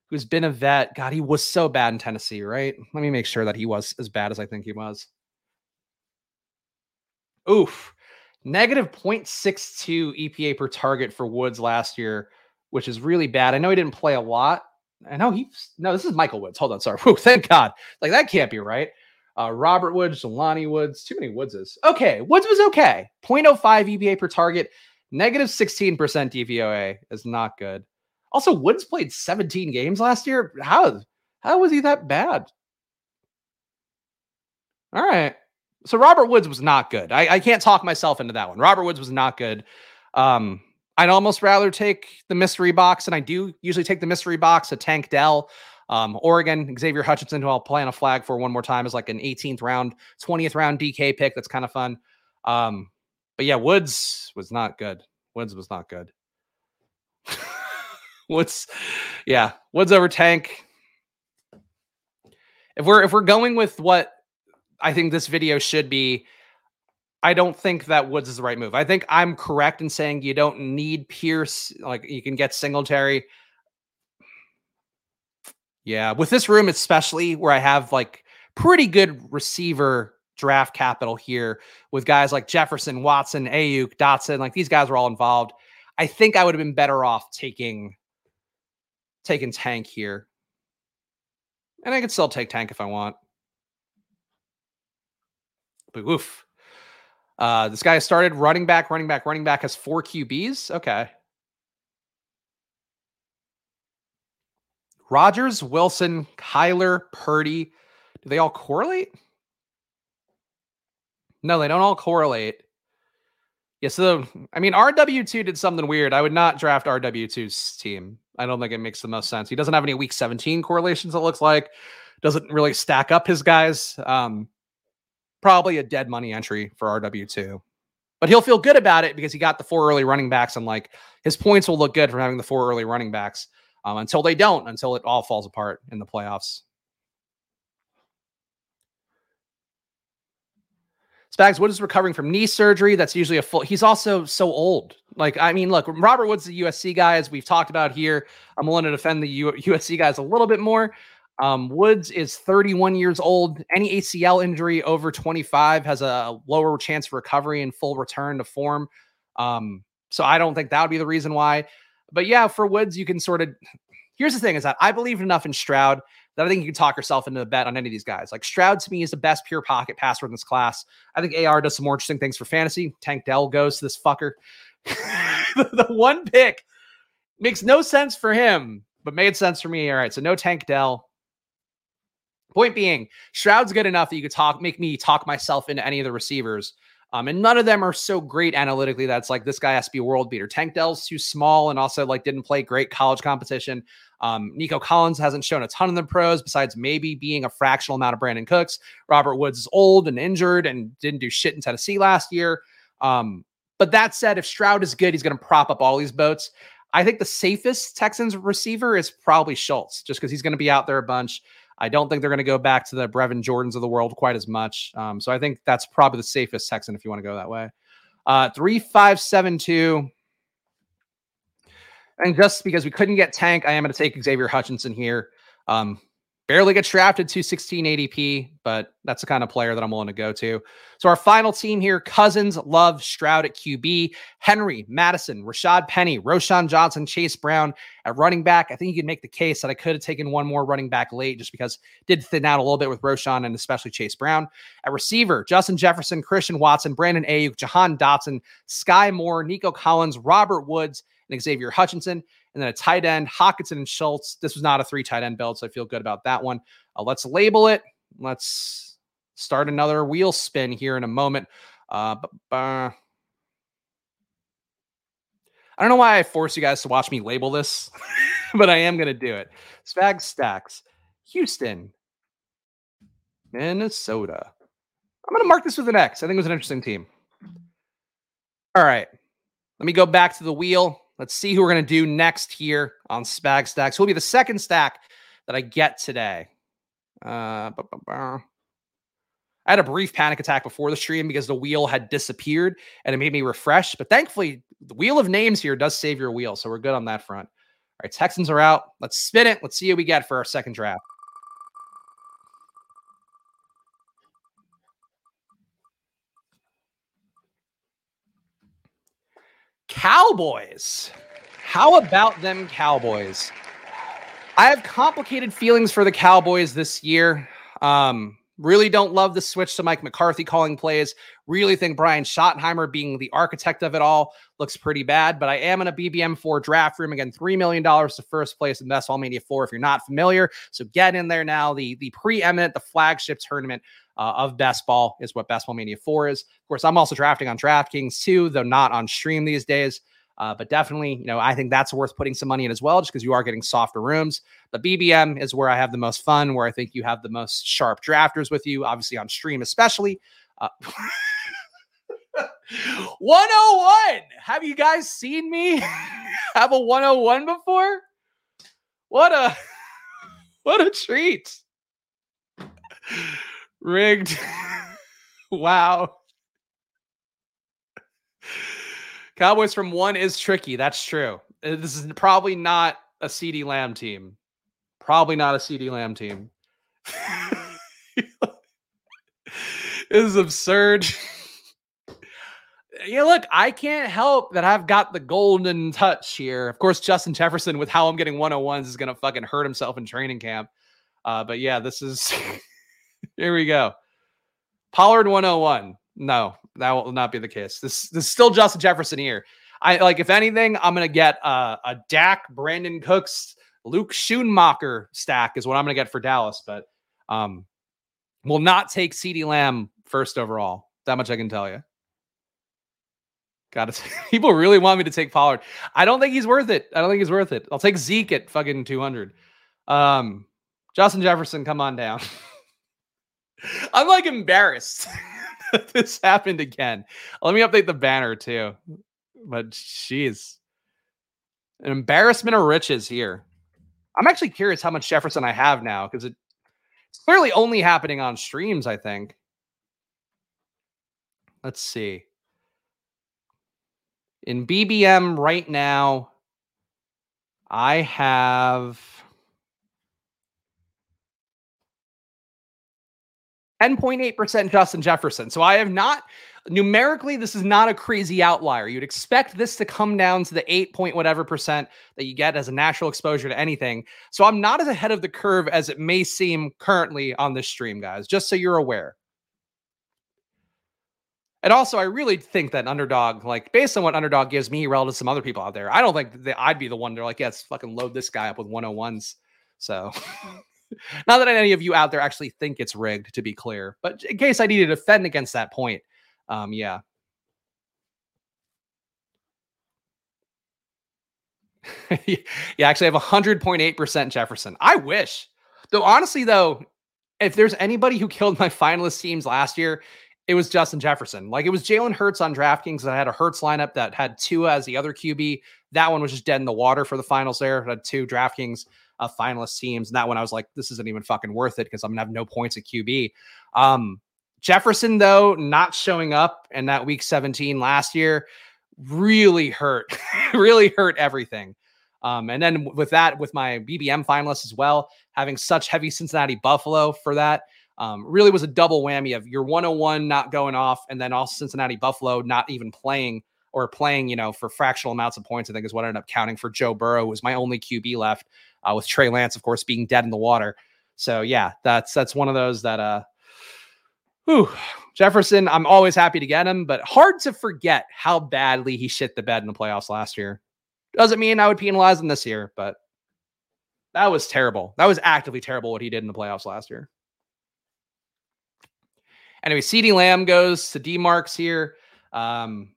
who's been a vet. God, he was so bad in Tennessee, right? Let me make sure that he was as bad as I think he was. Oof. Negative 0.62 EPA per target for Woods last year, which is really bad. I know he didn't play a lot. I know he no, this is Michael Woods. Hold on, sorry. Whew, thank God. Like that can't be right. Uh, Robert Woods, Jelani Woods, too many Woodses. Okay, Woods was okay. 0.05 EPA per target, negative 16% DVOA is not good. Also, Woods played 17 games last year. How how was he that bad? All right. So Robert Woods was not good. I, I can't talk myself into that one. Robert Woods was not good. Um, I'd almost rather take the mystery box, and I do usually take the mystery box, a Tank Dell. Um, Oregon, Xavier Hutchinson, who I'll play on a flag for one more time, is like an 18th round, 20th round DK pick. That's kind of fun. Um, but yeah, Woods was not good. Woods was not good. Woods, yeah, Woods over Tank. If we're if we're going with what I think this video should be, I don't think that Woods is the right move. I think I'm correct in saying you don't need Pierce. Like you can get Singletary. Yeah, with this room, especially where I have like pretty good receiver draft capital here with guys like Jefferson, Watson, Aiyuk, Dotson, like these guys were all involved. I think I would have been better off taking taking Tank here. And I could still take Tank if I want. But woof. Uh, this guy started running back, running back, running back has four QBs. Okay. Rodgers, Wilson, Kyler, Purdy. Do they all correlate? No, they don't all correlate. Yeah, so I mean, RW2 did something weird. I would not draft RW2's team. I don't think it makes the most sense. He doesn't have any week 17 correlations, it looks like. Doesn't really stack up his guys. Um, probably a dead money entry for RW2. But he'll feel good about it because he got the four early running backs and like his points will look good from having the four early running backs um, until they don't, until it all falls apart in the playoffs. Spags Wood is recovering from knee surgery. That's usually a full. He's also so old. Like, I mean, look, Robert Woods, the USC guy, as we've talked about here. I'm willing to defend the U- USC guys a little bit more. Um, Woods is 31 years old. Any ACL injury over 25 has a lower chance of recovery and full return to form. Um, so I don't think that would be the reason why. But yeah, for Woods, you can sort of. Here's the thing: is that I believe enough in Stroud that I think you can talk yourself into a bet on any of these guys. Like Stroud to me is the best pure pocket passer in this class. I think AR does some more interesting things for fantasy. Tank Dell goes to this fucker. the one pick makes no sense for him, but made sense for me. All right, so no Tank Dell. Point being, Stroud's good enough that you could talk, make me talk myself into any of the receivers. Um, and none of them are so great analytically that's like this guy has to be a world beater. Tank Dell's too small and also like didn't play great college competition. Um, Nico Collins hasn't shown a ton of the pros besides maybe being a fractional amount of Brandin Cooks. Robert Woods is old and injured and didn't do shit in Tennessee last year. Um, But that said, if Stroud is good, he's going to prop up all these boats. I think the safest Texans receiver is probably Schultz, just because he's going to be out there a bunch. I don't think they're going to go back to the Brevin Jordans of the world quite as much. Um, so I think that's probably the safest Texan if you want to go that way. Uh, three five seven two. And just because we couldn't get Tank, I am going to take Xavier Hutchinson here. Um, barely gets drafted to 16 ADP, but that's the kind of player that I'm willing to go to. So our final team here: Cousins, Love, Stroud at QB, Henry, Mattison, Rashaad Penny, Roschon Johnson, Chase Brown at running back. I think you can make the case that I could have taken one more running back late, just because did thin out a little bit with Roschon and especially Chase Brown. At receiver: Justin Jefferson, Christian Watson, Brandon Aiyuk, Jahan Dotson, Skyy Moore, Nico Collins, Robert Woods and Xavier Hutchinson. And then a tight end, Hockenson and Schultz. This was not a three tight end build, so I feel good about that one. Uh, let's label it. Let's start another wheel spin here in a moment. Uh, I don't know why I force you guys to watch me label this, but I am going to do it. Spag Stacks, Houston, Minnesota. I'm going to mark this with an X. I think it was an interesting team. All right. Let me go back to the wheel. Let's see who we're going to do next here on Spag Stacks. Who will be the second stack that I get today? Uh, I had a brief panic attack before the stream because the wheel had disappeared and it made me refresh. But thankfully, the wheel of names here does save your wheel. So we're good on that front. All right, Texans are out. Let's spin it. Let's see what we get for our second draft. Cowboys. How about them Cowboys? I have complicated feelings for the Cowboys this year. Um, really don't love the switch to Mike McCarthy calling plays. Really think Brian Schottenheimer being the architect of it all looks pretty bad. But I am in a BBM4 draft room again, $3 million to first place in Best Ball Mania 4 if you're not familiar. So get in there now. The, the preeminent, the flagship tournament uh, of best ball is what Best Ball Mania 4 is. Of course, I'm also drafting on DraftKings too, though not on stream these days. Uh, but definitely, you know, I think that's worth putting some money in as well, just because you are getting softer rooms. But BBM is where I have the most fun, where I think you have the most sharp drafters with you, obviously on stream, especially. Uh, 101. Have you guys seen me have a 101 before? What a what a treat. Rigged. wow. Cowboys from one is tricky. That's true. Uh, this is probably not a CeeDee Lamb team. Probably not a CeeDee Lamb team. this is absurd. Yeah, look, I can't help that I've got the golden touch here. Of course, Justin Jefferson, with how I'm getting 101s, is going to fucking hurt himself in training camp. Uh, but yeah, this is here we go. Pollard 101. No, that will not be the case. This, this is still Justin Jefferson here. I like, if anything, I'm gonna get uh, a Dak, Brandin Cooks, Luke Schoonmaker stack is what I'm gonna get for Dallas, but um, will not take CeeDee Lamb first overall. That much I can tell you. Got it. People really want me to take Pollard. I don't think he's worth it. I don't think he's worth it. I'll take Zeke at fucking 200. Um, Justin Jefferson, come on down. I'm like embarrassed. this happened again. Let me update the banner too. But jeez, an embarrassment of riches here. I'm actually curious how much Jefferson I have now because it, it's clearly only happening on streams. I think. Let's see. In BBM right now, I have 10.8% Justin Jefferson. So I have not numerically, this is not a crazy outlier. You'd expect this to come down to the 8 point whatever percent that you get as a natural exposure to anything. So I'm not as ahead of the curve as it may seem currently on this stream, guys, just so you're aware. And also, I really think that underdog, like based on what underdog gives me relative to some other people out there, I don't think that I'd be the one to like, yeah, fucking load this guy up with 101s. So Not that any of you out there actually think it's rigged, to be clear, but in case I need to defend against that point, um, yeah. yeah, actually, I have 100.8% Jefferson. I wish. Though, honestly, though, if there's anybody who killed my finalist teams last year, it was Justin Jefferson. Like it was Jalen Hurts on DraftKings. I had a Hurts lineup that had Tua as the other QB. That one was just dead in the water for the finals there. I had two DraftKings uh, finalist teams. And that one I was like, this isn't even fucking worth it because I'm gonna have no points at QB. Um, Jefferson, though, not showing up in that week 17 last year really hurt, really hurt everything. Um, and then with that, with my BBM finalists as well, having such heavy Cincinnati Buffalo for that, um, really was a double whammy of your 101 not going off, and then also Cincinnati Buffalo not even playing or playing, you know, for fractional amounts of points. I think is what I ended up counting for Joe Burrow, was my only QB left, uh, with Trey Lance, of course, being dead in the water. So yeah, that's that's one of those that uh whew, Jefferson, I'm always happy to get him, but hard to forget how badly he shit the bed in the playoffs last year. Doesn't mean I would penalize him this year, but that was terrible. That was actively terrible what he did in the playoffs last year. Anyway, CeeDee Lamb goes to D Marks here. Um,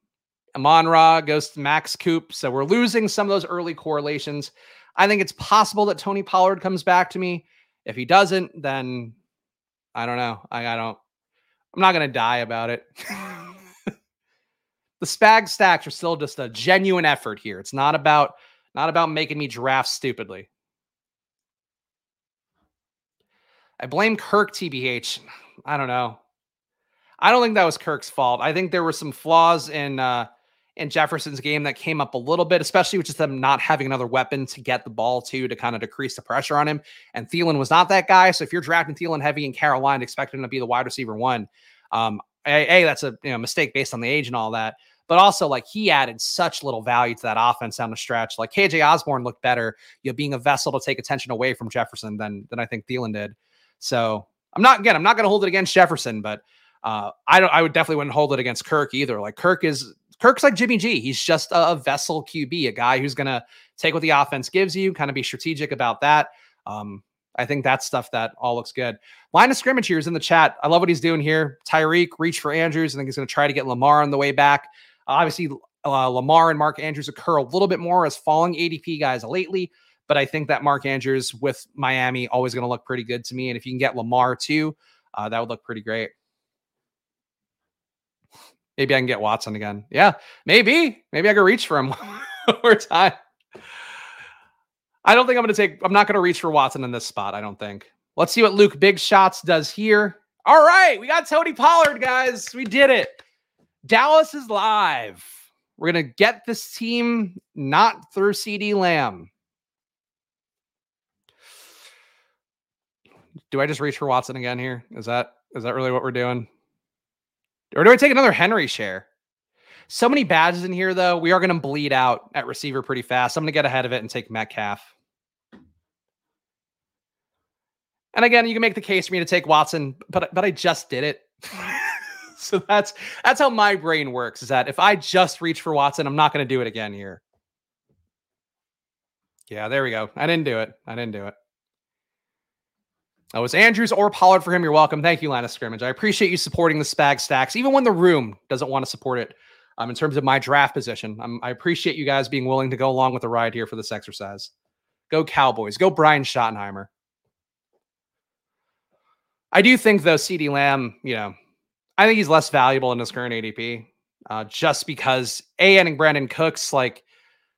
Amon Ra goes to Max Coop. So we're losing some of those early correlations. I think it's possible that Tony Pollard comes back to me. If he doesn't, then I don't know. I, I don't. I'm not gonna die about it. the spag stacks are still just a genuine effort here. It's not about not about making me draft stupidly. I blame Kirk TBH. I don't know. I don't think that was Kirk's fault. I think there were some flaws in uh, in Jefferson's game that came up a little bit, especially with just them not having another weapon to get the ball to to kind of decrease the pressure on him. And Thielen was not that guy. So if you're drafting Thielen heavy in Carolina, expecting him to be the wide receiver one, um, a, a that's a you know, mistake based on the age and all that. But also, like he added such little value to that offense down the stretch. Like KJ Osborn looked better, you know, being a vessel to take attention away from Jefferson than than I think Thielen did. So I'm not again, I'm not going to hold it against Jefferson, but uh, I don't. I would definitely wouldn't hold it against Kirk either. Like Kirk is Kirk's like Jimmy G. He's just a, vessel QB, a guy who's to take what the offense gives you, kind of be strategic about that. Um, I think that's stuff that all looks good. Line of scrimmage here is in the chat. I love what he's doing here. Tyreek reach for Andrews. I think he's going to try to get Lamar on the way back. Obviously, uh, Lamar and Mark Andrews occur a little bit more as falling ADP guys lately, but I think that Mark Andrews with Miami always going to look pretty good to me. And if you can get Lamar too, uh, that would look pretty great. Maybe I can get Watson again. Yeah, maybe. Maybe I could reach for him one more time. I don't think I'm going to take, I'm not going to reach for Watson in this spot. I don't think. Let's see what Luke Big Shots does here. All right. We got Tony Pollard, guys. We did it. Dallas is live. We're going to get this team not through CeeDee Lamb. Do I just reach for Watson again here? Is that is that really what we're doing? Or do I take another Henry share? So many badges in here, though. We are going to bleed out at receiver pretty fast. I'm going to get ahead of it and take Metcalf. And again, you can make the case for me to take Watson, but but I just did it. so that's that's how my brain works. Is that if I just reach for Watson, I'm not going to do it again here. Yeah, there we go. I didn't do it. I didn't do it. That was Andrews or Pollard for him. You're welcome. Thank you, line of scrimmage. I appreciate you supporting the Spag Stacks, even when the room doesn't want to support it. Um, in terms of my draft position, um, I appreciate you guys being willing to go along with the ride here for this exercise. Go Cowboys. Go Brian Schottenheimer. I do think though, CeeDee Lamb, you know, I think he's less valuable in his current ADP, uh, just because a and Brandin Cooks, like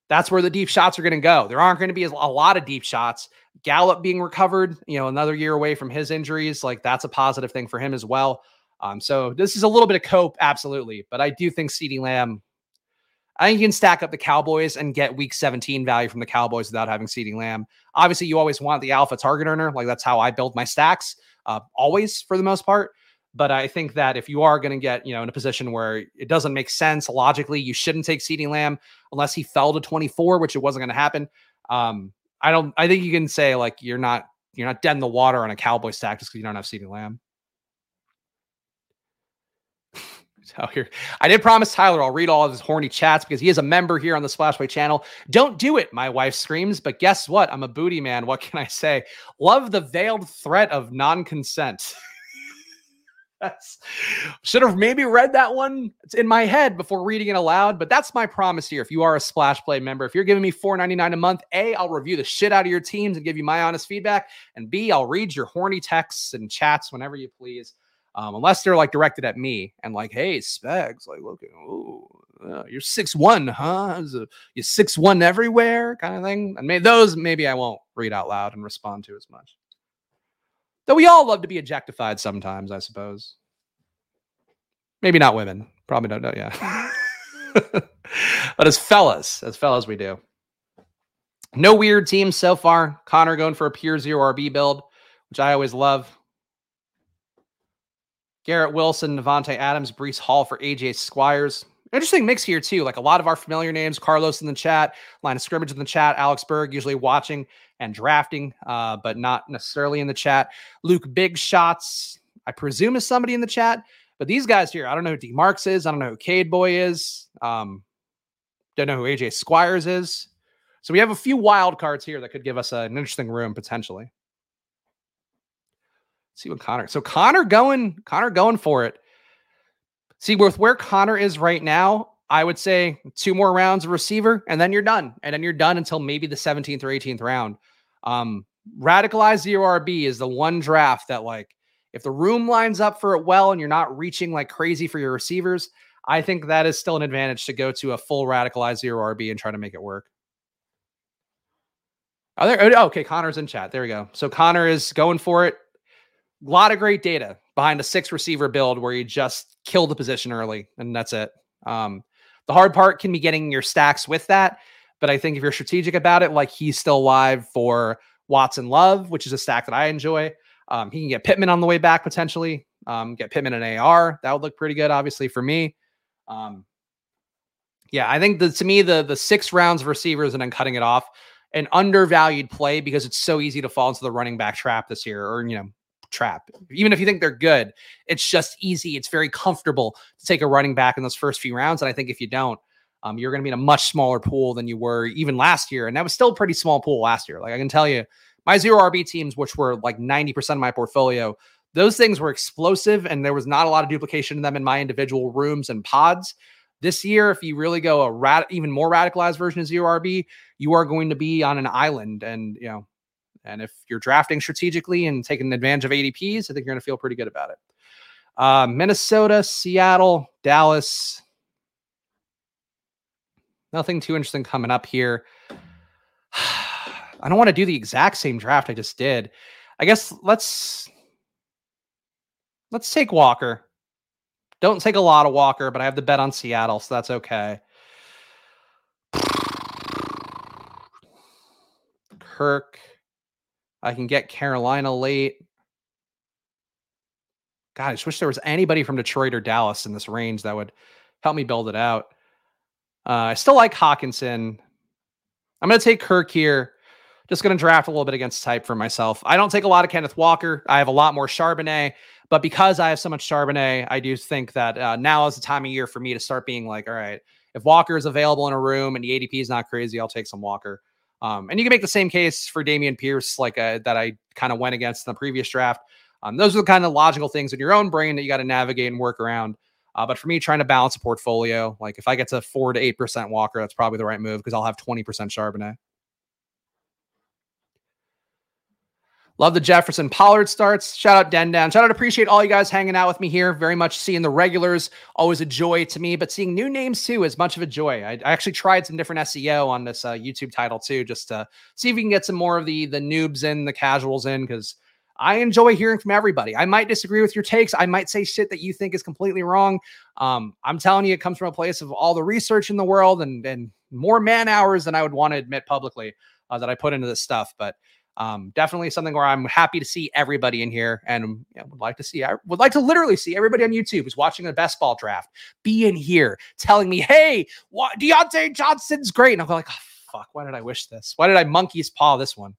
that's where the deep shots are going to go. There aren't going to be a lot of deep shots. Gallup being recovered, you know, another year away from his injuries, like that's a positive thing for him as well. Um, so this is a little bit of cope, absolutely. But I do think CeeDee Lamb, I think you can stack up the Cowboys and get week 17 value from the Cowboys without having CeeDee Lamb. Obviously, you always want the alpha target earner. Like that's how I build my stacks, uh, always for the most part. But I think that if you are going to get, you know, in a position where it doesn't make sense logically, you shouldn't take CeeDee Lamb unless he fell to 24, which it wasn't going to happen. Um, I don't. I think you can say like you're not you're not dead in the water on a Cowboy stack just because you don't have CeeDee Lamb. So here, I did promise Tyler I'll read all of his horny chats because he is a member here on the Splash Play channel. Don't do it, my wife screams. But guess what? I'm a booty man. What can I say? Love the veiled threat of non-consent. should have maybe read that one It's in my head before reading it aloud. But that's my promise here. If you are a Splash Play member, if you're giving me $4.99 a month, A, I'll review the shit out of your teams and give you my honest feedback. And B, I'll read your horny texts and chats whenever you please. Um, unless they're like directed at me and like, hey, Spags, like, look, ooh, uh, you're six one, huh? You're six one everywhere, kind of thing. And maybe those maybe I won't read out loud and respond to as much. Though we all love to be objectified sometimes, I suppose. Maybe not women. Probably don't know. Yeah. but as fellas, as fellas, we do. No weird teams so far. Connor going for a pure zero RB build, which I always love. Garrett Wilson, Davante Adams, Breece Hall for AJ Squires. Interesting mix here, too. Like a lot of our familiar names Carlos in the chat, line of scrimmage in the chat, Alex Berg usually watching and drafting, uh, but not necessarily in the chat. Luke Big Shots, I presume, is somebody in the chat. But these guys here, I don't know who D Marks is. I don't know who Cade Boy is. Um, don't know who AJ Squires is. So we have a few wild cards here that could give us an interesting room potentially. Let's see what Connor. So Connor going, Connor going for it. See, with where Connor is right now, I would say two more rounds of receiver, and then you're done. And then you're done until maybe the 17th or 18th round. Um, radicalized zero RB is the one draft that, like, if the room lines up for it well and you're not reaching like crazy for your receivers, I think that is still an advantage to go to a full radicalized zero RB and try to make it work. Are there? Oh, okay, Connor's in chat. There we go. So Connor is going for it. A lot of great data behind a six receiver build where you just kill the position early and that's it. Um, the hard part can be getting your stacks with that. But I think if you're strategic about it, like he's still live for Watson Love, which is a stack that I enjoy. Um, he can get Pittman on the way back potentially. Um, get Pittman and AR. That would look pretty good, obviously, for me. Um, yeah, I think the, to me, the the six rounds of receivers and then cutting it off, an undervalued play because it's so easy to fall into the running back trap this year, or you know, trap. Even if you think they're good, it's just easy. It's very comfortable to take a running back in those first few rounds. And I think if you don't, um, you're going to be in a much smaller pool than you were even last year. And that was still a pretty small pool last year. Like I can tell you, my zero RB teams, which were like 90% of my portfolio, those things were explosive and there was not a lot of duplication in them in my individual rooms and pods. This year, if you really go a rat, even more radicalized version of zero RB, you are going to be on an island. And, you know, and if you're drafting strategically and taking advantage of ADPs, I think you're going to feel pretty good about it. Uh, Minnesota, Seattle, Dallas. Nothing too interesting coming up here. I don't want to do the exact same draft I just did. I guess let's let's take Walker. Don't take a lot of Walker, but I have the bet on Seattle, so that's okay. Kirk. I can get Carolina late. God, I just wish there was anybody from Detroit or Dallas in this range that would help me build it out. Uh, I still like Hockenson. I'm going to take Kirk here. Just going to draft a little bit against type for myself. I don't take a lot of Kenneth Walker. I have a lot more Charbonnet, but because I have so much Charbonnet, I do think that uh, now is the time of year for me to start being like, all right, if Walker is available in a room and the ADP is not crazy, I'll take some Walker. Um, and you can make the same case for Dameon Pierce, like uh, that I kind of went against in the previous draft. Um, those are the kind of logical things in your own brain that you got to navigate and work around. Uh, but for me, trying to balance a portfolio, like if I get to four to eight percent Walker, that's probably the right move because I'll have twenty percent Charbonnet. Love the Jefferson Pollard starts. Shout out Den Down. Shout out, appreciate all you guys hanging out with me here. Very much seeing the regulars, always a joy to me, but seeing new names too is much of a joy. I, I actually tried some different SEO on this uh, YouTube title too, just to see if we can get some more of the the noobs in, the casuals in, because I enjoy hearing from everybody. I might disagree with your takes. I might say shit that you think is completely wrong. Um, I'm telling you, it comes from a place of all the research in the world and and more man hours than I would want to admit publicly uh, that I put into this stuff, but um, definitely something where I'm happy to see everybody in here and yeah, would like to see, I would like to literally see everybody on YouTube who's watching the best ball draft be in here telling me, hey, what, Diontae Johnson's great. And I'm like, oh, fuck, why did I wish this? Why did I monkey's paw this one?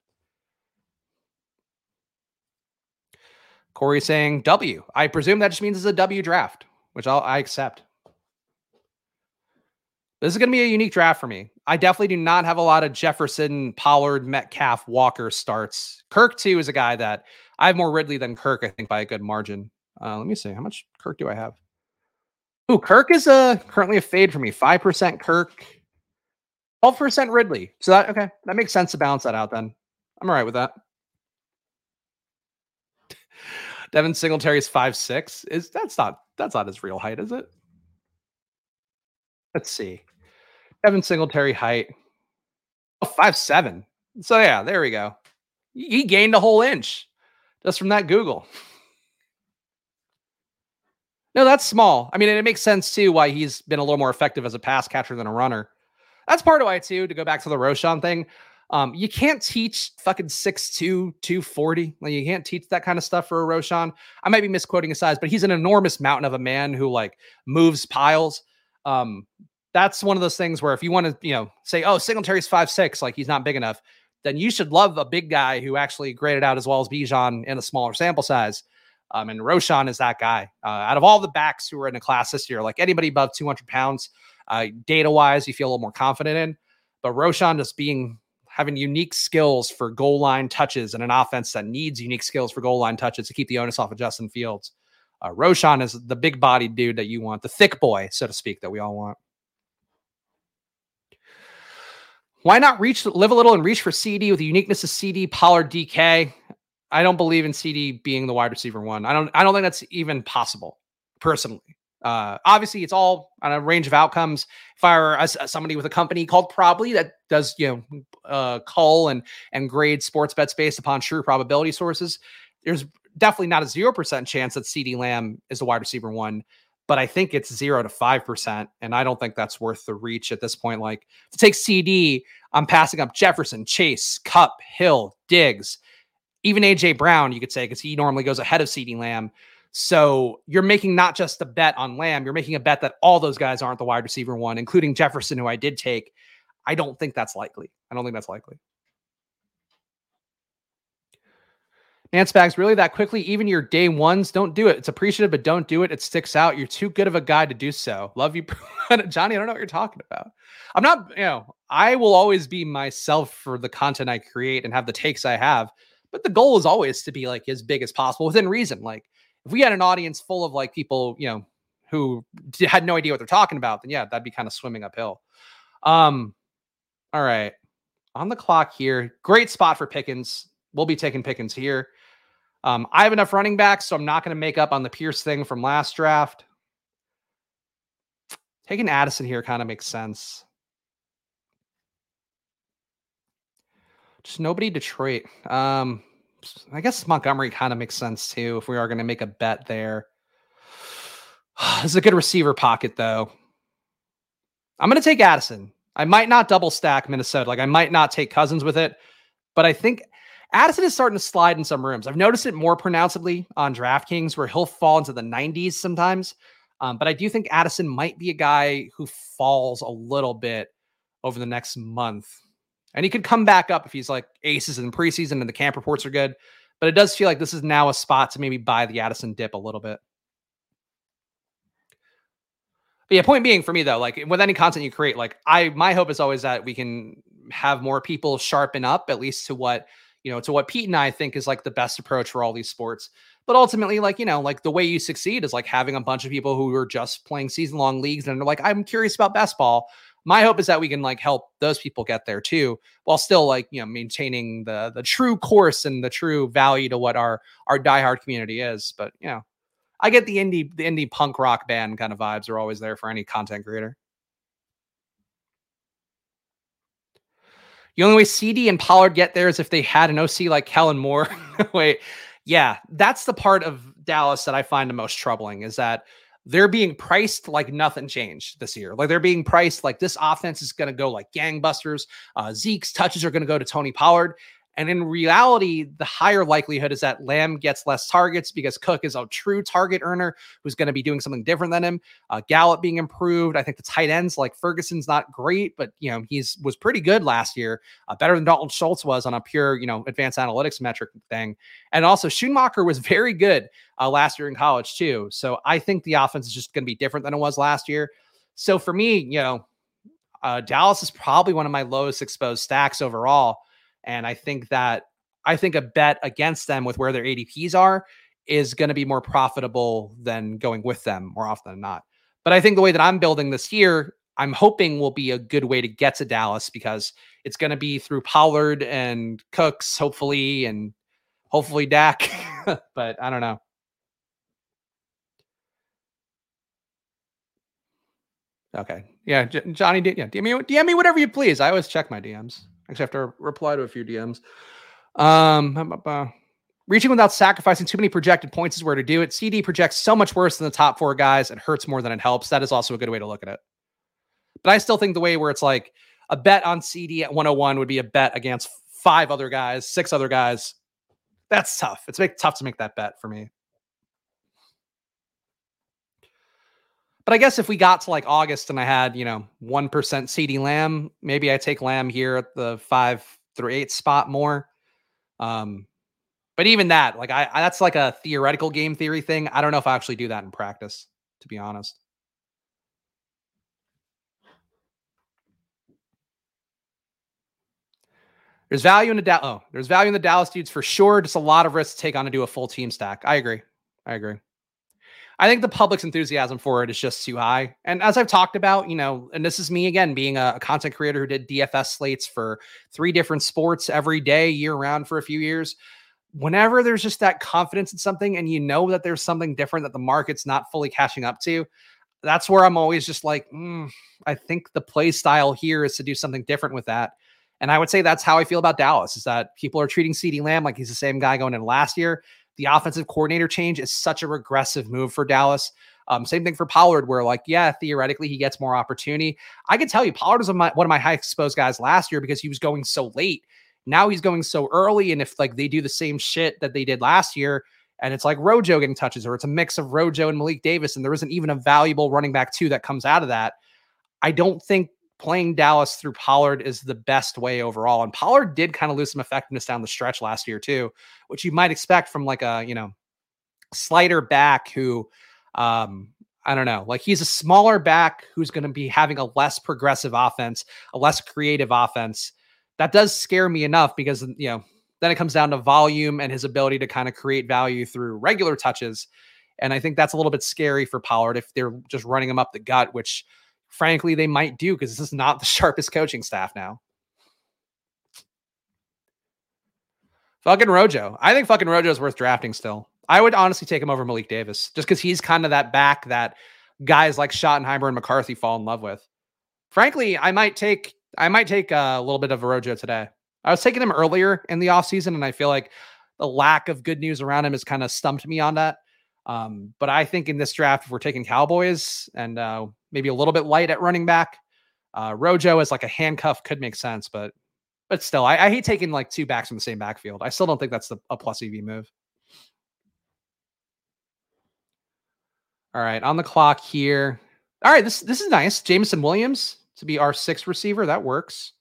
Corey saying W. I presume that just means it's a W draft, which I'll, I accept. This is going to be a unique draft for me. I definitely do not have a lot of Jefferson, Pollard, Metcalf, Walker starts. Kirk, too, is a guy that I have more Ridley than Kirk, I think, by a good margin. Uh, let me see. How much Kirk do I have? Ooh, Kirk is uh, currently a fade for me. 5% Kirk, 12% Ridley. So that, okay, that makes sense to balance that out then. I'm all right with that. Devin Singletary's five six. Is that's not that's not his real height, is it? Let's see. Devin Singletary height. Oh, five seven. So yeah, there we go. He gained a whole inch just from that Google. No, that's small. I mean, it makes sense too why he's been a little more effective as a pass catcher than a runner. That's part of why too. To go back to the Roschon thing, um, you can't teach fucking 6'2, 240. Like you can't teach that kind of stuff for a Roschon. I might be misquoting his size, but he's an enormous mountain of a man who like moves piles. Um, that's one of those things where if you want to, you know, say, oh, Singletary's five six, like he's not big enough, then you should love a big guy who actually graded out as well as Bijan in a smaller sample size. Um, and Roschon is that guy. Uh, out of all the backs who are in the class this year, like anybody above 200 pounds, uh, data wise, you feel a little more confident in. But Roschon just being having unique skills for goal line touches and an offense that needs unique skills for goal line touches to keep the onus off of Justin Fields. Uh, Roschon is the big bodied dude that you want, the thick boy, so to speak, that we all want. Why not reach, live a little and reach for CeeDee with the uniqueness of CeeDee, Pollard, DK? I don't believe in CeeDee being the wide receiver one. I don't. I don't think that's even possible, personally. Uh, obviously, it's all on a range of outcomes. If I were as somebody with a company called Probly that does you know uh, call and and grade sports bets based upon true probability sources, there's definitely not a zero percent chance that CeeDee Lamb is the wide receiver one. But I think it's zero to five percent, and I don't think that's worth the reach at this point. Like to take CeeDee, I'm passing up Jefferson, Chase, Kupp, Hill, Diggs even AJ Brown, you could say, because he normally goes ahead of CeeDee Lamb. So you're making not just a bet on Lamb, you're making a bet that all those guys aren't the wide receiver one, including Jefferson, who I did take. I don't think that's likely. I don't think that's likely. Nance bags really that quickly. Even your day ones, don't do it. It's appreciative, but don't do it. It sticks out. You're too good of a guy to do so. Love you, Johnny. I don't know what you're talking about. I'm not, you know, I will always be myself for the content I create and have the takes I have. But the goal is always to be like as big as possible within reason. Like if we had an audience full of like people, you know, who had no idea what they're talking about, then yeah, that'd be kind of swimming uphill. Um, all right. On the clock here. Great spot for Pickens. We'll be taking Pickens here. Um, I have enough running backs, so I'm not going to make up on the Pierce thing from last draft. Taking Addison here kind of makes sense. Just nobody Detroit. Um, I guess Montgomery kind of makes sense too if we are going to make a bet there. this is a good receiver pocket though. I'm going to take Addison. I might not double stack Minnesota. Like I might not take Cousins with it, but I think Addison is starting to slide in some rooms. I've noticed it more pronouncedly on DraftKings where he'll fall into the 90s sometimes. Um, but I do think Addison might be a guy who falls a little bit over the next month. And he could come back up if he's like aces in preseason and the camp reports are good. But it does feel like this is now a spot to maybe buy the Addison dip a little bit. But yeah, point being for me though, like with any content you create, like I my hope is always that we can have more people sharpen up at least to what you know to what Pete and I think is like the best approach for all these sports. But ultimately, like you know, like the way you succeed is like having a bunch of people who are just playing season long leagues and they're like, I'm curious about best ball my hope is that we can like help those people get there too while still like you know maintaining the the true course and the true value to what our our diehard community is. But you know i get the indie the indie punk rock band kind of vibes are always there for any content creator the only way cd and pollard get there is if they had an oc like kellen moore wait yeah that's the part of dallas that i find the most troubling is that they're being priced like nothing changed this year. Like they're being priced like this offense is going to go like gangbusters. Uh, Zeke's touches are going to go to Tony Pollard. And in reality, the higher likelihood is that Lamb gets less targets because Cook is a true target earner who's going to be doing something different than him. Uh, Gallup being improved. I think the tight ends like Ferguson's not great, but you know he's was pretty good last year, uh, better than Dalton Schultz was on a pure you know advanced analytics metric thing. And also Schoonmaker was very good uh, last year in college too. So I think the offense is just going to be different than it was last year. So for me, you know, uh, Dallas is probably one of my lowest exposed stacks overall. And I think that I think a bet against them with where their ADPs are is going to be more profitable than going with them more often than not. But I think the way that I'm building this year, I'm hoping will be a good way to get to Dallas because it's going to be through Pollard and Cooks, hopefully, and hopefully Dak. but I don't know. Okay. Yeah, Johnny. Yeah, DM me, DM me whatever you please. I always check my DMs. Actually, have to reply to a few DMs. Um, reaching without sacrificing too many projected points is where to do it. CeeDee projects so much worse than the top four guys. It hurts more than it helps. That is also a good way to look at it. But I still think the way where it's like a bet on CeeDee at 101 would be a bet against five other guys, six other guys. That's tough. It's make, tough to make that bet for me. But I guess if we got to like August and I had, you know, 1% CeeDee Lamb, maybe I take Lamb here at the five through eight spot more. Um, but even that, like I, I that's like a theoretical game theory thing. I don't know if I actually do that in practice, to be honest. There's value in the Dallas. Oh, there's value in the Dallas dudes for sure. Just a lot of risk to take on to do a full team stack. I agree. I agree. I think the public's enthusiasm for it is just too high. And as I've talked about, you know, and this is me again being a, a, content creator who did DFS slates for three different sports every day, year round for a few years. Whenever there's just that confidence in something and you know that there's something different that the market's not fully catching up to, that's where I'm always just like, mm, I think the play style here is to do something different with that. And I would say that's how I feel about Dallas is that people are treating CeeDee Lamb like he's the same guy going in last year. The offensive coordinator change is such a regressive move for Dallas. Um, same thing for Pollard, where like, yeah, theoretically he gets more opportunity. I can tell you, Pollard was one of my high exposed guys last year because he was going so late. Now he's going so early, and if like they do the same shit that they did last year, and it's like Rojo getting touches, or it's a mix of Rojo and Malik Davis, and there isn't even a valuable running back two that comes out of that. I don't think playing Dallas through Pollard is the best way overall. And Pollard did kind of lose some effectiveness down the stretch last year too, which you might expect from like a, you know, slider back who um I don't know, like he's a smaller back who's going to be having a less progressive offense, a less creative offense. That does scare me enough because you know, then it comes down to volume and his ability to kind of create value through regular touches. And I think that's a little bit scary for Pollard if they're just running him up the gut, which frankly they might do because this is not the sharpest coaching staff now. Fucking Rojo. I think fucking Rojo is worth drafting still. I would honestly take him over Malik Davis just because he's kind of that back that guys like Schottenheimer and McCarthy fall in love with. Frankly, I might take I might take a little bit of a Rojo today. I was taking him earlier in the offseason, and I feel like the lack of good news around him has kind of stumped me on that. Um, but I think in this draft, if we're taking Cowboys and uh, maybe a little bit light at running back, uh, Rojo as like a handcuff could make sense, but but still, I, I, hate taking like two backs from the same backfield. I still don't think that's the, a plus EV move. All right, on the clock here. All right, this this is nice. Jameson Williams to be our sixth receiver. That works.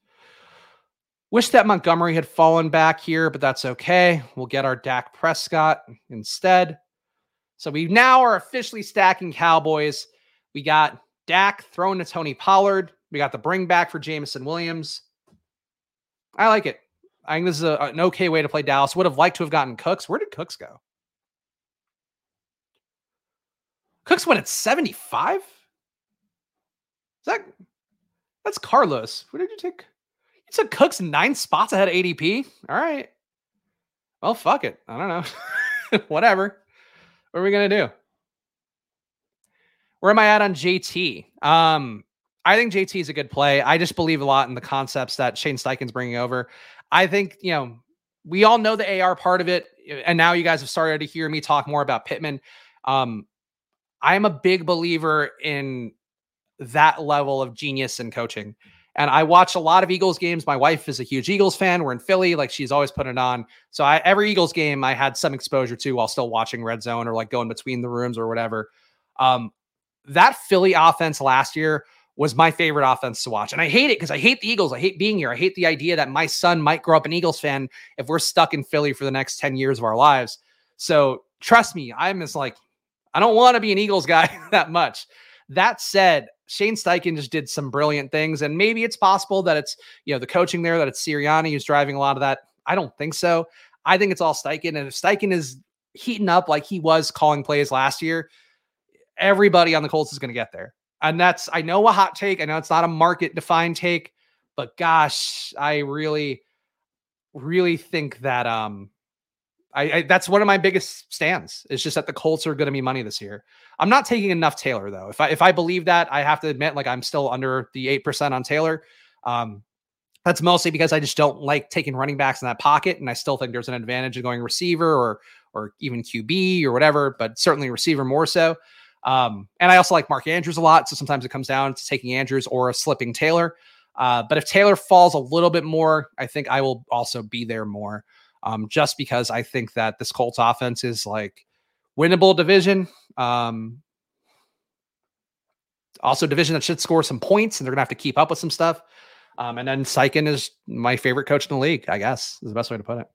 Wish that Montgomery had fallen back here, but that's okay. We'll get our Dak Prescott instead. So we now are officially stacking Cowboys. We got Dak thrown to Tony Pollard. We got the bring back for Jameson Williams. I like it. I think this is a, an okay way to play Dallas. Would have liked to have gotten Cooks. Where did Cooks go? Cooks went at 75? Is that that's Carlos. Where did you take? You took Cooks nine spots ahead of ADP. All right. Well, fuck it. I don't know. Whatever. What are we gonna do? Where am I at on JT? Um, I think JT is a good play. I just believe a lot in the concepts that Shane Steichen's bringing over. I think you know we all know the AR part of it, and now you guys have started to hear me talk more about Pittman. Um, I am a big believer in that level of genius and coaching. And I watch a lot of Eagles games. My wife is a huge Eagles fan. We're in Philly, like she's always putting it on. So I, every Eagles game I had some exposure to while still watching Red Zone or like going between the rooms or whatever. Um, that Philly offense last year was my favorite offense to watch. And I hate it because I hate the Eagles. I hate being here. I hate the idea that my son might grow up an Eagles fan if we're stuck in Philly for the next 10 years of our lives. So trust me, I'm just like, I don't want to be an Eagles guy that much. That said, Shane Steichen just did some brilliant things, and maybe it's possible that it's you know the coaching there that it's Sirianni who's driving a lot of that. I don't think so. I think it's all Steichen, and if Steichen is heating up like he was calling plays last year, everybody on the Colts is going to get there. And that's I know a hot take. I know it's not a market defined take, but gosh, I really, really think that um I, I, that's one of my biggest stands. It's just that the Colts are going to be money this year. I'm not taking enough Taylor though. If I if I believe that, I have to admit, like I'm still under the eight percent on Taylor. Um, that's mostly because I just don't like taking running backs in that pocket, and I still think there's an advantage of going receiver or or even QB or whatever, but certainly receiver more so. Um, and I also like Mark Andrews a lot, so sometimes it comes down to taking Andrews or a slipping Taylor. Uh, but if Taylor falls a little bit more, I think I will also be there more, um, just because I think that this Colts offense is like winnable division. Um, also, division that should score some points, and they're gonna have to keep up with some stuff. Um, and then Steichen is my favorite coach in the league, I guess, is the best way to put it.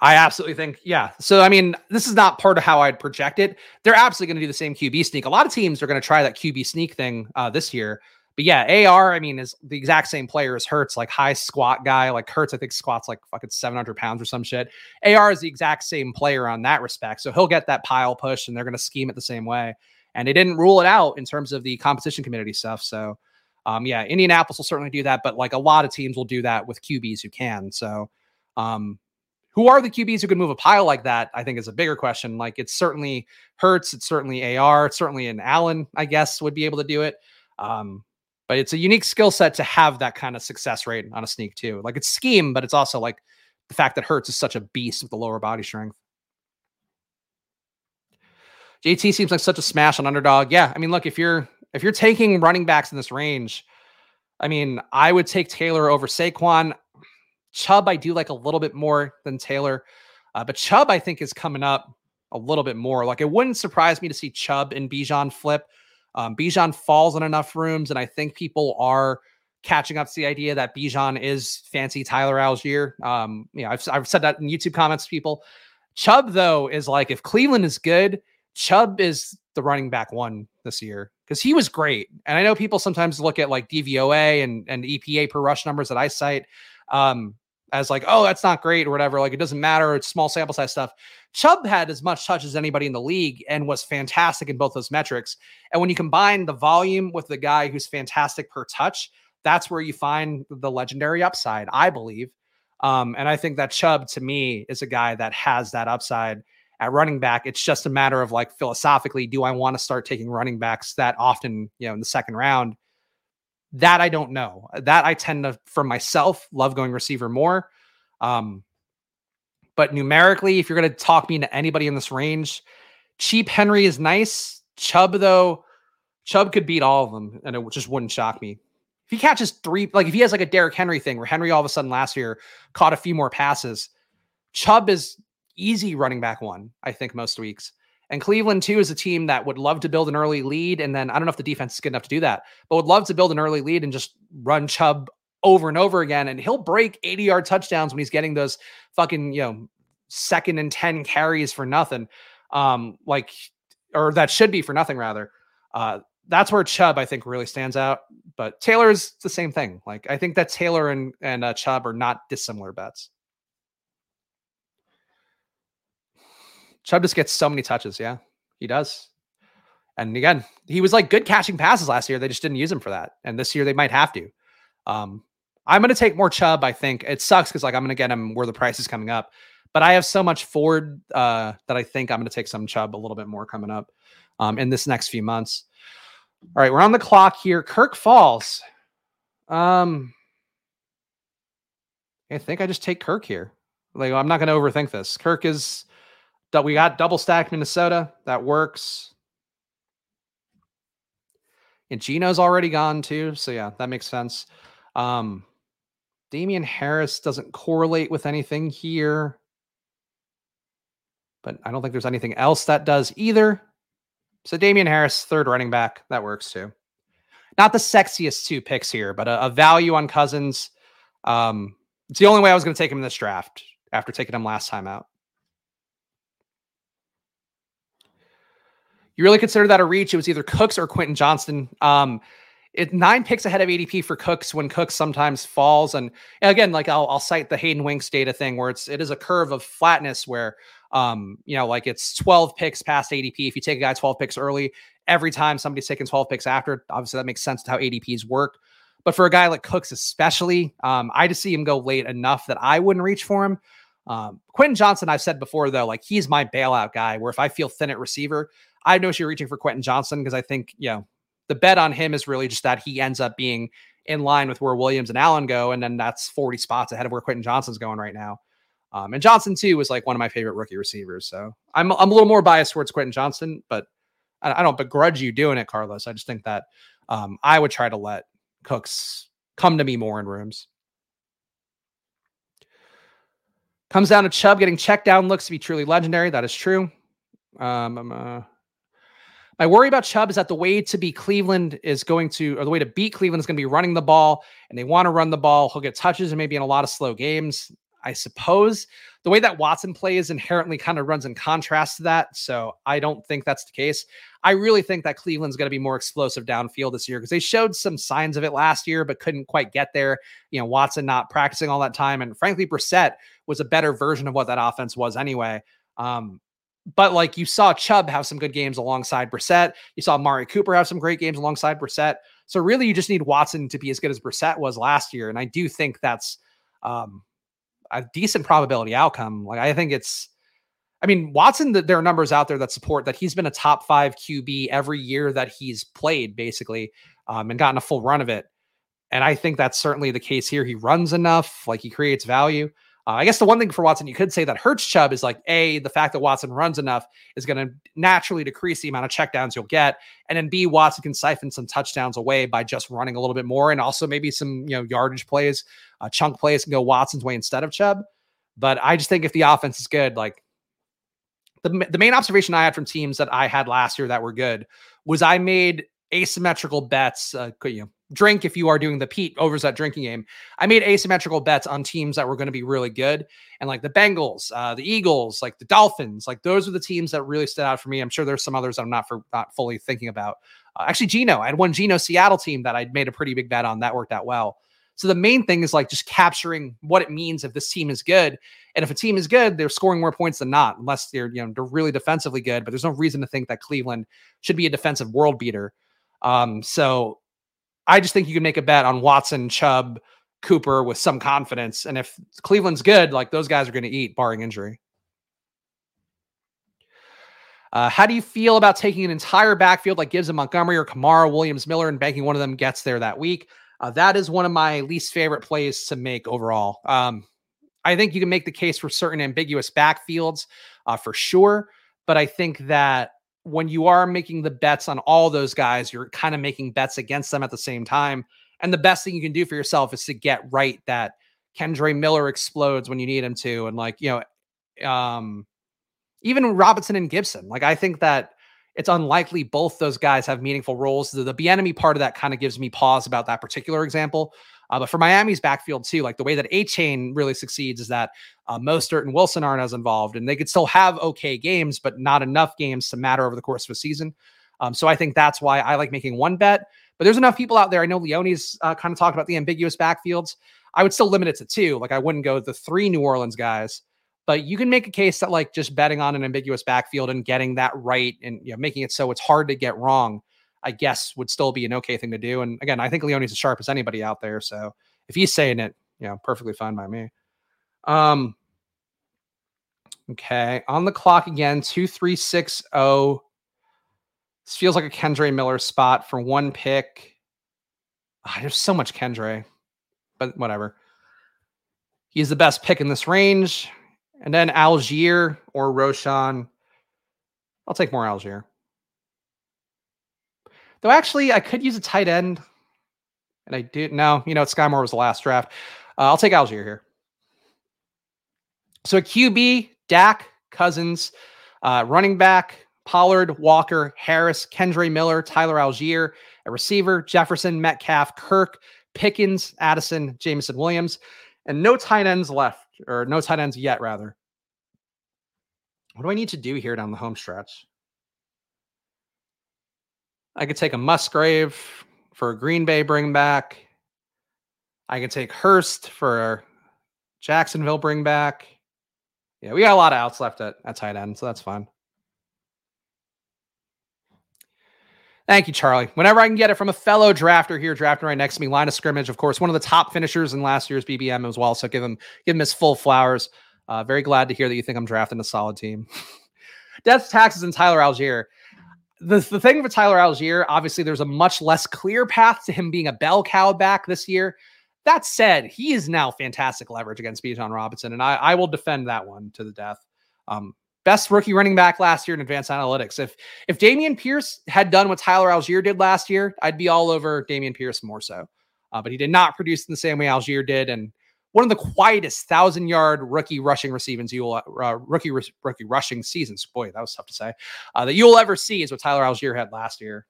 I absolutely think, yeah. So, I mean, this is not part of how I'd project it. They're absolutely going to do the same QB sneak. A lot of teams are going to try that QB sneak thing uh, this year. But yeah, AR, I mean, is the exact same player as Hurts, like high squat guy. Like Hurts, I think squats like fucking 700 pounds or some shit. AR is the exact same player on that respect. So he'll get that pile push and they're going to scheme it the same way. And they didn't rule it out in terms of the competition community stuff. So, um, yeah, Indianapolis will certainly do that. But like a lot of teams will do that with QBs who can. So, um, who are the QBs who can move a pile like that? I think is a bigger question. Like it's certainly Hurts, it's certainly AR, it's certainly an Allen, I guess, would be able to do it. Um, but it's a unique skill set to have that kind of success rate on a sneak too. Like it's scheme, but it's also like the fact that Hurts is such a beast with the lower body strength. JT seems like such a smash on underdog. Yeah, I mean, look, if you're if you're taking running backs in this range, I mean, I would take Taylor over Saquon. Chubb, I do like a little bit more than Taylor, uh, but Chubb, I think, is coming up a little bit more. Like it wouldn't surprise me to see Chubb and Bijan flip. Um, Bijan falls in enough rooms, and I think people are catching up to the idea that Bijan is fancy Tyler Allgeier. Um, you know, I've, I've said that in YouTube comments to people. Chubb, though, is like if Cleveland is good, Chubb is the running back one this year because he was great. And I know people sometimes look at like DVOA and, and EPA per rush numbers that I cite um, as like, oh, that's not great or whatever. Like it doesn't matter. It's small sample size stuff. Chubb had as much touch as anybody in the league and was fantastic in both those metrics. And when you combine the volume with the guy who's fantastic per touch, that's where you find the legendary upside, I believe. Um, and I think that Chubb to me is a guy that has that upside at running back. It's just a matter of like philosophically, do I want to start taking running backs that often, you know, in the second round? That I don't know. That I tend to, for myself, love going receiver more. Um, but numerically, if you're going to talk me into anybody in this range, cheap Henry is nice. Chubb, though, Chubb could beat all of them, and it just wouldn't shock me. If he catches three, like if he has like a Derrick Henry thing where Henry all of a sudden last year caught a few more passes, Chubb is easy running back one, I think, most weeks. And Cleveland, too, is a team that would love to build an early lead. And then I don't know if the defense is good enough to do that, but would love to build an early lead and just run Chubb over and over again. And he'll break 80 yard touchdowns when he's getting those fucking, you know, second and 10 carries for nothing. Um, like, or that should be for nothing, rather. Uh, that's where Chubb, I think, really stands out. But Taylor is the same thing. Like, I think that Taylor and, and uh, Chubb are not dissimilar bets. Chubb just gets so many touches. Yeah, he does. And again, he was like good catching passes last year. They just didn't use him for that. And this year they might have to. Um, I'm going to take more Chubb. I think it sucks because like I'm going to get him where the price is coming up. But I have so much Ford uh, that I think I'm going to take some Chubb a little bit more coming up um, in this next few months. All right, we're on the clock here. Kirk Falls. Um, I think I just take Kirk here. Like I'm not going to overthink this. Kirk is we got double stack Minnesota. That works. And Geno's already gone too. So yeah, that makes sense. Um Damien Harris doesn't correlate with anything here. But I don't think there's anything else that does either. So Damien Harris, third running back, that works too. Not the sexiest two picks here, but a, a value on Cousins. Um, it's the only way I was going to take him in this draft after taking him last time out. You really consider that a reach. It was either Cooks or Quentin Johnston. Um, it nine picks ahead of ADP for Cooks when Cooks sometimes falls. And, again, like I'll, I'll cite the Hayden Winks data thing where it's it is a curve of flatness where um, you know, like it's 12 picks past ADP. If you take a guy 12 picks early, every time somebody's taking 12 picks after, obviously that makes sense to how ADPs work. But for a guy like Cooks, especially, um, I just see him go late enough that I wouldn't reach for him. Um, Quentin Johnston, I've said before, though, like he's my bailout guy, where if I feel thin at receiver, I know you're reaching for Quentin Johnston because I think, you know, the bet on him is really just that he ends up being in line with where Williams and Allen go. And then that's 40 spots ahead of where Quentin Johnston's going right now. Um, and Johnston, too, was like one of my favorite rookie receivers. So I'm, I'm a little more biased towards Quentin Johnston, but I, I don't begrudge you doing it, Carlos. I just think that um, I would try to let Cooks come to me more in rooms. Comes down to Chubb getting checked down looks to be truly legendary. That is true. Um, uh, my worry about Chubb is that the way to be Cleveland is going to, or the way to beat Cleveland is going to be running the ball, and they want to run the ball. He'll get touches and maybe in a lot of slow games. I suppose the way that Watson plays inherently kind of runs in contrast to that. So I don't think that's the case. I really think that Cleveland's going to be more explosive downfield this year because they showed some signs of it last year, but couldn't quite get there. You know, Watson not practicing all that time. And frankly, Brissett was a better version of what that offense was anyway. Um, but like you saw Chubb have some good games alongside Brissett. You saw Mari Cooper have some great games alongside Brissett. So really, you just need Watson to be as good as Brissett was last year. And I do think that's um, a decent probability outcome. Like I think it's, I mean, Watson, there are numbers out there that support that he's been a top five QB every year that he's played, basically, um, and gotten a full run of it. And I think that's certainly the case here. He runs enough, like he creates value. Uh, I guess the one thing for Watson you could say that hurts Chubb is like a the fact that Watson runs enough is going to naturally decrease the amount of checkdowns you'll get, and then B Watson can siphon some touchdowns away by just running a little bit more, and also maybe some you know yardage plays, uh, chunk plays can go Watson's way instead of Chubb. But I just think if the offense is good, like the the main observation I had from teams that I had last year that were good was I made asymmetrical bets. Uh, you know, drink if you are doing the Pete Overzet drinking game. I made asymmetrical bets on teams that were going to be really good, and like the Bengals, uh, the Eagles, like the Dolphins, like those are the teams that really stood out for me. I'm sure there's some others I'm not for not fully thinking about. Uh, actually, Geno, I had one Geno Seattle team that I'd made a pretty big bet on that worked out well. So the main thing is like just capturing what it means if this team is good. And if a team is good, they're scoring more points than not, unless they're you know they're really defensively good. But there's no reason to think that Cleveland should be a defensive world beater. Um, so I just think you can make a bet on Watson, Chubb, Cooper with some confidence. And if Cleveland's good, like those guys are going to eat, barring injury. Uh, how do you feel about taking an entire backfield like Gibbs and Montgomery or Kamara, Williams, Miller, and banking one of them gets there that week? Uh, that is one of my least favorite plays to make overall. Um, I think you can make the case for certain ambiguous backfields uh, for sure, but I think that when you are making the bets on all those guys, you're kind of making bets against them at the same time. And the best thing you can do for yourself is to get right that Kendre Miller explodes when you need him to, and like you know, um, even Robinson and Gibson. Like I think that it's unlikely both those guys have meaningful roles. The, the enemy part of that kind of gives me pause about that particular example. Uh, but for Miami's backfield too, like the way that Achane really succeeds is that uh, Mostert and Wilson aren't as involved, and they could still have okay games, but not enough games to matter over the course of a season. Um, so I think that's why I like making one bet. But there's enough people out there. I know Leone's uh, kind of talked about the ambiguous backfields. I would still limit it to two. Like I wouldn't go the three New Orleans guys, but you can make a case that like just betting on an ambiguous backfield and getting that right and you know making it so it's hard to get wrong I guess would still be an okay thing to do. And again, I think Leone's as sharp as anybody out there. So if he's saying it, you know, perfectly fine by me. Um, okay, on the clock again, two three six zero. Oh. This feels like a Kendre Miller spot for one pick. Oh, there's so much Kendre, but whatever. He's the best pick in this range. And then Allgeier or Roschon. I'll take more Allgeier. Though actually, I could use a tight end, and I did. No, you know, Skyy Moore was the last draft. Uh, I'll take Allgeier here. So a QB, Dak, Cousins, uh, running back, Pollard, Walker, Harris, Kendre Miller, Tyler Allgeier, a receiver, Jefferson, Metcalf, Kirk, Pickens, Addison, Jameson Williams, and no tight ends left, or no tight ends yet, rather. What do I need to do here down the home stretch? I could take a Musgrave for a Green Bay bring back. I could take Hurst for Jacksonville bring back. Yeah, we got a lot of outs left at, at tight end, so that's fine. Thank you, Charlie. Whenever I can get it from a fellow drafter here, drafting right next to me, line of scrimmage, of course, one of the top finishers in last year's BBM as well. So give him give him his full flowers. Uh, very glad to hear that you think I'm drafting a solid team. Death taxes and Tyler Allgeier. The, the thing with Tyler Allgeier, obviously, there's a much less clear path to him being a bell cow back this year. That said, he is now fantastic leverage against Bijan Robinson, and I, I will defend that one to the death. Um, best rookie running back last year in advanced analytics. If if Dameon Pierce had done what Tyler Allgeier did last year, I'd be all over Dameon Pierce more so. Uh, but he did not produce in the same way Allgeier did, and one of the quietest thousand yard rookie rushing receivings you will uh, rookie rookie rushing seasons. Boy, that was tough to say. Uh, that you'll ever see is what Tyler Allgeier had last year.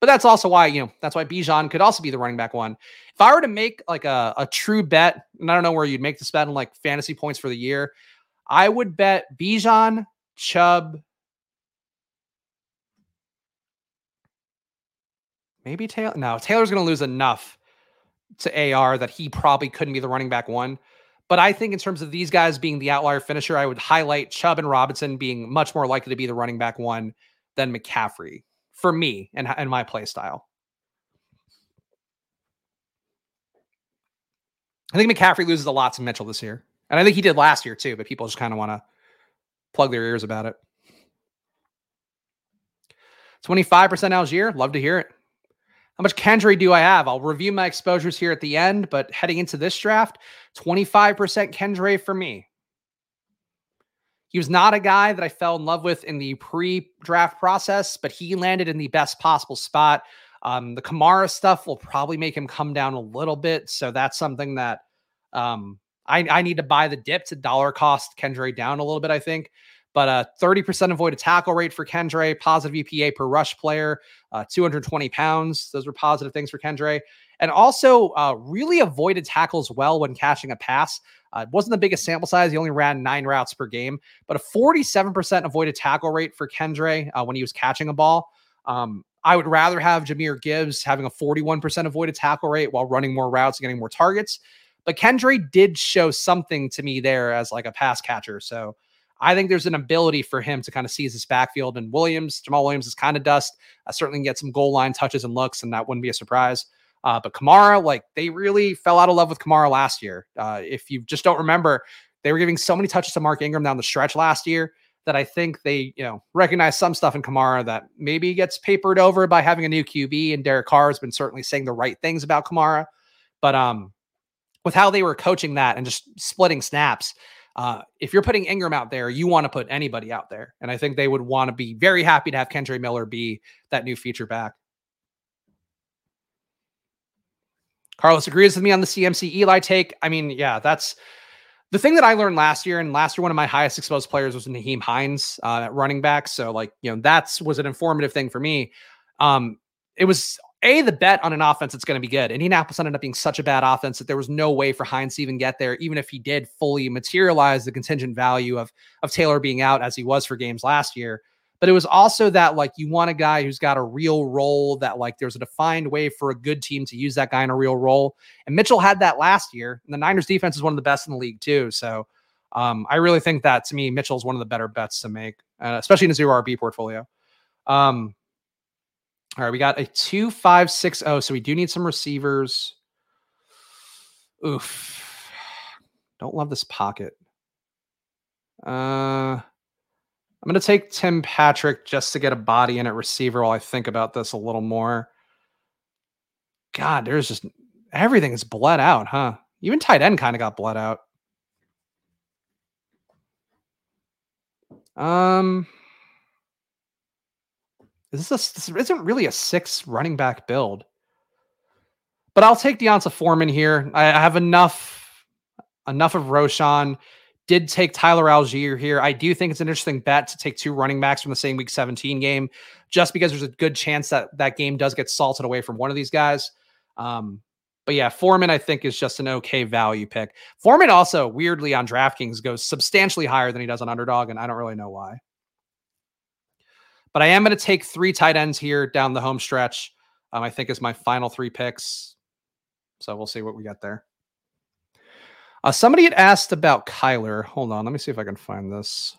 But that's also why you know that's why Bijan could also be the running back one. If I were to make like a, a true bet, and I don't know where you'd make this bet in like fantasy points for the year, I would bet Bijan, Chubb, maybe Taylor. No, Taylor's going to lose enough to AR that he probably couldn't be the running back one. But I think in terms of these guys being the outlier finisher, I would highlight Chubb and Robinson being much more likely to be the running back one than McCaffrey for me and, and my play style. I think McCaffrey loses a lot to Mitchell this year. And I think he did last year too, but people just kind of want to plug their ears about it. 25% Allgeier. Love to hear it. How much Kendre do I have? I'll review my exposures here at the end, but heading into this draft, 25% Kendre for me. He was not a guy that I fell in love with in the pre draft process, but he landed in the best possible spot. Um, the Kamara stuff will probably make him come down a little bit. So that's something that um, I, I need to buy the dip to dollar cost Kendre down a little bit, I think. But uh, 30% avoided tackle rate for Kendre, positive EPA per rush player, uh, 220 pounds. Those were positive things for Kendre. And also uh, really avoided tackles well when catching a pass. Uh, it wasn't the biggest sample size. He only ran nine routes per game, but a 47% avoided tackle rate for Kendre uh, when he was catching a ball. Um, I would rather have Jahmyr Gibbs having a 41% avoided tackle rate while running more routes and getting more targets but Kendre did show something to me there as like a pass catcher. So I think there's an ability for him to kind of seize his backfield. And Williams, Jamaal Williams is kind of dust. I certainly can get some goal line touches and looks, and that wouldn't be a surprise. Uh, but Kamara, like they really fell out of love with Kamara last year. Uh, if you just don't remember, they were giving so many touches to Mark Ingram down the stretch last year that I think they, you know, recognize some stuff in Kamara that maybe gets papered over by having a new QB. And Derek Carr has been certainly saying the right things about Kamara. But um, with how they were coaching that and just splitting snaps. Uh, if you're putting Ingram out there, you want to put anybody out there. And I think they would want to be very happy to have Kendre Miller be that new feature back. Carlos agrees with me on the CMC Eli take. I mean, yeah, that's the thing that I learned last year. And last year, one of my highest exposed players was Nyheim Hines uh, at running back. So, like, you know, that's was an informative thing for me. Um, it was a the bet on an offense that's going to be good. Indianapolis ended up being such a bad offense that there was no way for Hines to even get there, even if he did fully materialize the contingent value of of Taylor being out as he was for games last year. But it was also that like you want a guy who's got a real role that like there's a defined way for a good team to use that guy in a real role. And Mitchell had that last year. And the Niners defense is one of the best in the league too. So um, I really think that to me, Mitchell's one of the better bets to make, uh, especially in a zero RB portfolio. Um, all right, we got a two five six zero, oh, so we do need some receivers. Oof, don't love this pocket. Uh, I'm gonna take Tim Patrick just to get a body in at receiver while I think about this a little more. God, there's just everything is bled out, huh? Even tight end kind of got bled out. Um. Is this, a, this isn't really a six running back build. But I'll take D'Onta Foreman here. I, have enough enough of Roschon. Did take Tyler Allgeier here. I do think it's an interesting bet to take two running backs from the same week 17 game, just because there's a good chance that that game does get salted away from one of these guys. Um, but yeah, Foreman, I think, is just an okay value pick. Foreman also, weirdly, on DraftKings goes substantially higher than he does on Underdog, and I don't really know why. But I am going to take three tight ends here down the home stretch. Um, I think is my final three picks. So we'll see what we got there. Uh, somebody had asked about Kyler. Hold on, let me see if I can find this.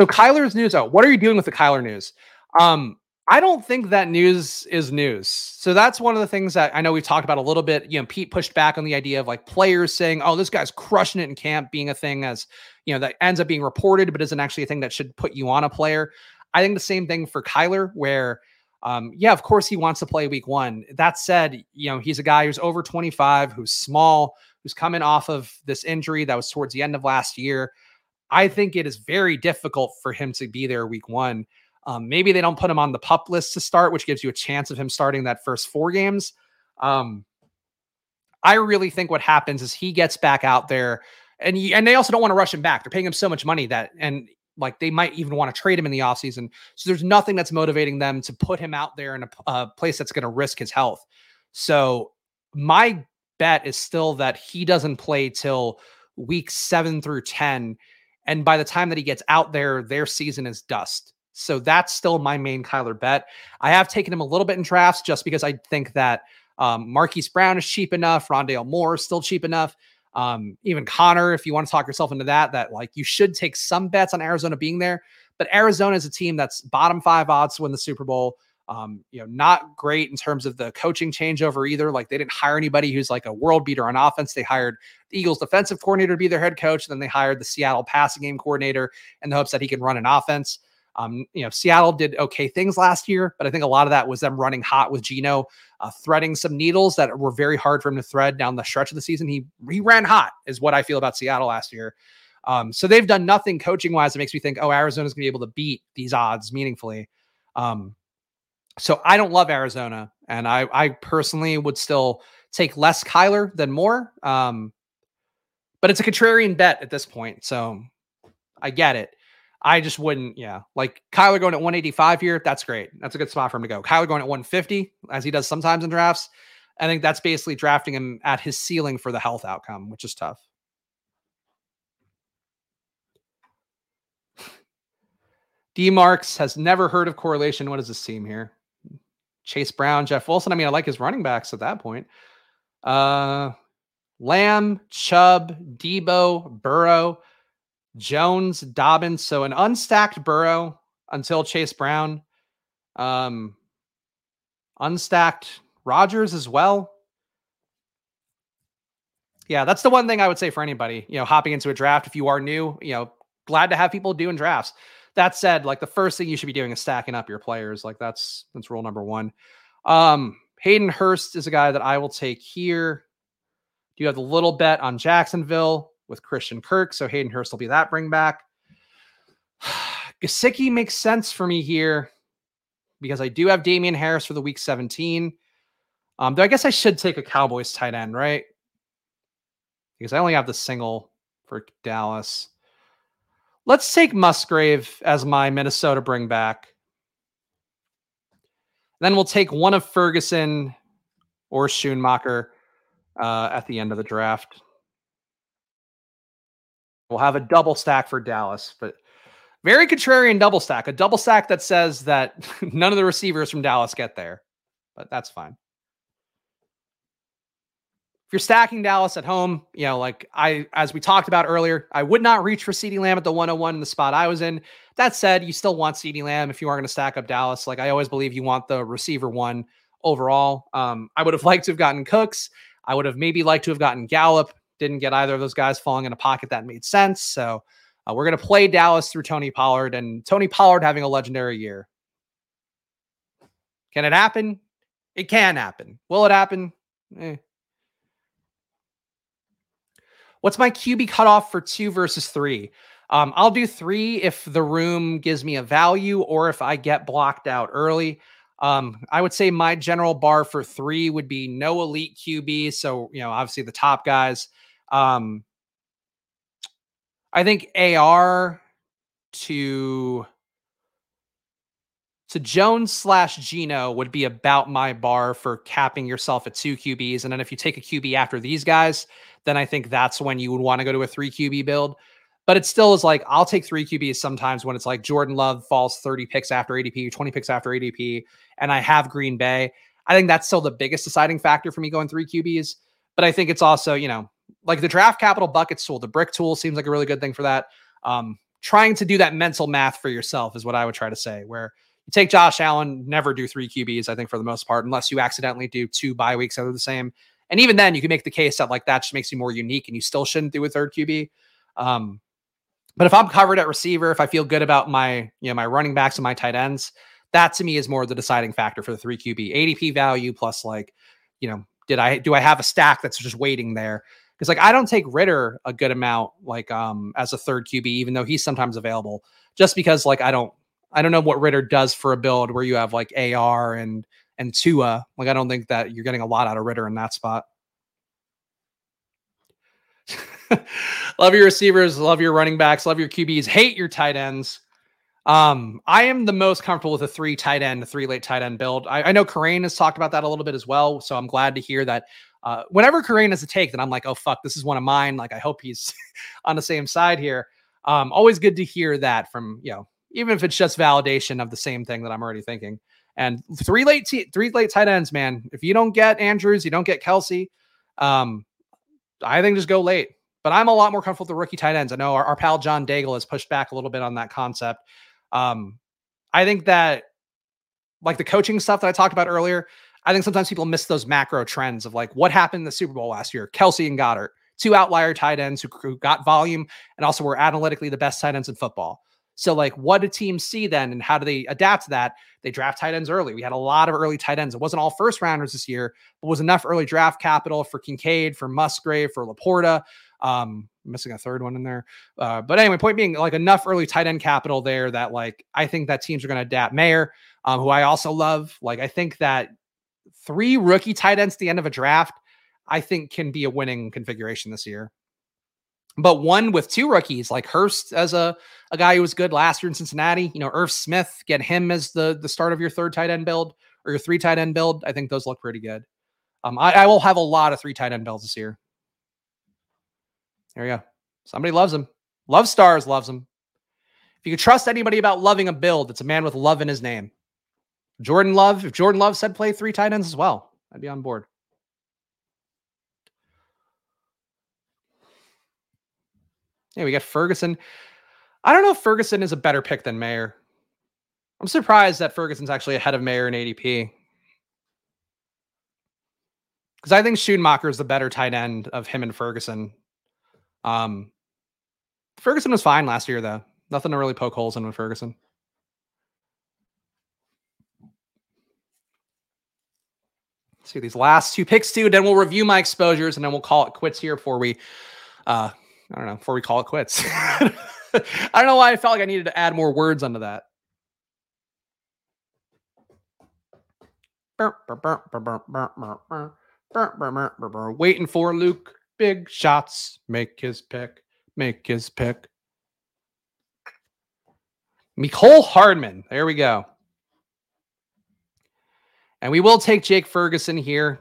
So Kyler's news out. What are you doing with the Kyler news? Um, I don't think that news is news. So that's one of the things that I know we've talked about a little bit. You know, Pete pushed back on the idea of like players saying, "Oh, this guy's crushing it in camp," being a thing as you know that ends up being reported, but isn't actually a thing that should put you on a player. I think the same thing for Kyler, where um, yeah, of course he wants to play week one. That said, you know, he's a guy who's over 25, who's small, who's coming off of this injury that was towards the end of last year. I think it is very difficult for him to be there week one. Um, maybe they don't put him on the pup list to start, which gives you a chance of him starting that first four games. Um, I really think what happens is he gets back out there, and he, and they also don't want to rush him back. They're paying him so much money that and like they might even want to trade him in the offseason. So there's nothing that's motivating them to put him out there in a, a place that's going to risk his health. So my bet is still that he doesn't play till week seven through 10. And by the time that he gets out there, their season is dust. So that's still my main Kyler bet. I have taken him a little bit in drafts just because I think that um, Marquise Brown is cheap enough. Rondale Moore is still cheap enough. Um, even Conner, if you want to talk yourself into that, that like you should take some bets on Arizona being there. But Arizona is a team that's bottom five odds to win the Super Bowl. Um, you know, not great in terms of the coaching changeover either. Like they didn't hire anybody who's like a world beater on offense. They hired the Eagles defensive coordinator to be their head coach. Then they hired the Seattle passing game coordinator in the hopes that he can run an offense. Um, you know, Seattle did okay things last year, but I think a lot of that was them running hot with Geno, uh, threading some needles that were very hard for him to thread down the stretch of the season. He he ran hot, is what I feel about Seattle last year. Um, so they've done nothing coaching wise that makes me think, oh, Arizona's gonna be able to beat these odds meaningfully. Um, so I don't love Arizona, and I I personally would still take less Kyler than more. Um, but it's a contrarian bet at this point, so I get it. I just wouldn't, yeah. Like Kyler going at 185 here, that's great. That's a good spot for him to go. Kyler going at 150, as he does sometimes in drafts. I think that's basically drafting him at his ceiling for the health outcome, which is tough. D Marks has never heard of correlation. What does this seem here? Chase Brown, Jeff Wilson. I mean, I like his running backs at that point. Uh Lamb, Chubb, Deebo, Burrow. Jones, Dobbins. So an unstacked Burrow until Chase Brown. Um, unstacked Rodgers as well. Yeah, that's the one thing I would say for anybody, you know, hopping into a draft. If you are new, you know, glad to have people doing drafts. That said, like the first thing you should be doing is stacking up your players. Like that's that's rule number one. Um, Hayden Hurst is a guy that I will take here. Do you have the little bet on Jacksonville? With Christian Kirk. So Hayden Hurst will be that bring back. Gesicki makes sense for me here because I do have Damien Harris for the week 17. Um, though I guess I should take a Cowboys tight end, right? Because I only have the single for Dallas. Let's take Musgrave as my Minnesota bring back. Then we'll take one of Ferguson or Schoonmaker uh, at the end of the draft. We'll have a double stack for Dallas, but very contrarian double stack. A double stack that says that none of the receivers from Dallas get there, but that's fine. If you're stacking Dallas at home, you know, like I, as we talked about earlier, I would not reach for CeeDee Lamb at the 101 in the spot I was in. That said, you still want CeeDee Lamb if you are going to stack up Dallas. Like I always believe you want the receiver one overall. Um, I would have liked to have gotten Cooks. I would have maybe liked to have gotten Gallup. Didn't get either of those guys falling in a pocket that made sense. So uh, we're going to play Dallas through Tony Pollard and Tony Pollard having a legendary year. Can it happen? It can happen. Will it happen? Eh. What's my QB cutoff for two versus three? Um, I'll do three if the room gives me a value or if I get blocked out early. Um, I would say my general bar for three would be no elite QB. So, you know, obviously the top guys. Um, I think AR to to Jones slash Geno would be about my bar for capping yourself at two QBs. And then if you take a QB after these guys, then I think that's when you would want to go to a three QB build. But it still is like I'll take three QBs sometimes when it's like Jordan Love falls 30 picks after ADP, 20 picks after ADP, and I have Green Bay. I think that's still the biggest deciding factor for me going three QBs. But I think it's also, you know, like the draft capital buckets tool, the brick tool seems like a really good thing for that. Um, trying to do that mental math for yourself is what I would try to say, where You take Josh Allen, never do three QBs, I think, for the most part, unless you accidentally do two bye weeks that are the same. And even then, you can make the case that like that just makes you more unique and you still shouldn't do a third QB. Um, but if I'm covered at receiver, if I feel good about my, you know, my running backs and my tight ends, that to me is more the deciding factor for the three QB ADP value plus like, you know, did I do I have a stack that's just waiting there? Because like I don't take Ridder a good amount like um as a third QB, even though he's sometimes available, just because like I don't I don't know what Ridder does for a build where you have like AR and and Tua. Like I don't think that you're getting a lot out of Ridder in that spot. love your receivers, love your running backs, love your QBs, hate your tight ends. Um, I am the most comfortable with a three tight end, a three late tight end build. I, I know Karain has talked about that a little bit as well. So I'm glad to hear that. Uh, whenever Karain has a take, then I'm like, oh fuck, this is one of mine. Like I hope he's on the same side here. Um, always good to hear that from you know, even if it's just validation of the same thing that I'm already thinking. And three late t- three late tight ends, man. If you don't get Andrews, you don't get Kelsey. Um, I think just go late. But I'm a lot more comfortable with the rookie tight ends. I know our, our pal John Daigle has pushed back a little bit on that concept. Um, I think that like the coaching stuff that I talked about earlier, I think sometimes people miss those macro trends of like what happened in the Super Bowl last year. Kelce and Goedert, two outlier tight ends who, who got volume and also were analytically the best tight ends in football. So, like, what do teams see then, and how do they adapt to that? They draft tight ends early. We had a lot of early tight ends. It wasn't all first rounders this year, but was enough early draft capital for Kincaid, for Musgrave, for Laporta. Um, missing a third one in there. Uh, but anyway, point being, like enough early tight end capital there that like I think that teams are going to adapt. Mayer, um, who I also love. Like I think that three rookie tight ends at the end of a draft, I think can be a winning configuration this year. But one with two rookies, like Hurst as a, a guy who was good last year in Cincinnati, you know, Irv Smith, get him as the the start of your third tight end build or your three tight end build. I think those look pretty good. Um, I, I will have a lot of three tight end builds this year. There you go. Somebody loves him. Love stars loves him. If you could trust anybody about loving a build, it's a man with love in his name. Jordan Love, if Jordan Love said play three tight ends as well, I'd be on board. Yeah, we got Ferguson. I don't know if Ferguson is a better pick than Mayer. I'm surprised that Ferguson's actually ahead of Mayer in ADP. Because I think Schoonmaker is the better tight end of him and Ferguson. Um, Ferguson was fine last year, though. Nothing to really poke holes in with Ferguson. Let's see these last two picks, too. Then we'll review my exposures, and then we'll call it quits here before we, uh, I don't know, before we call it quits. I don't know why I felt like I needed to add more words onto that. Waiting for Luke big shots, make his pick, make his pick. Mecole Hardman. There we go. And we will take Jake Ferguson here.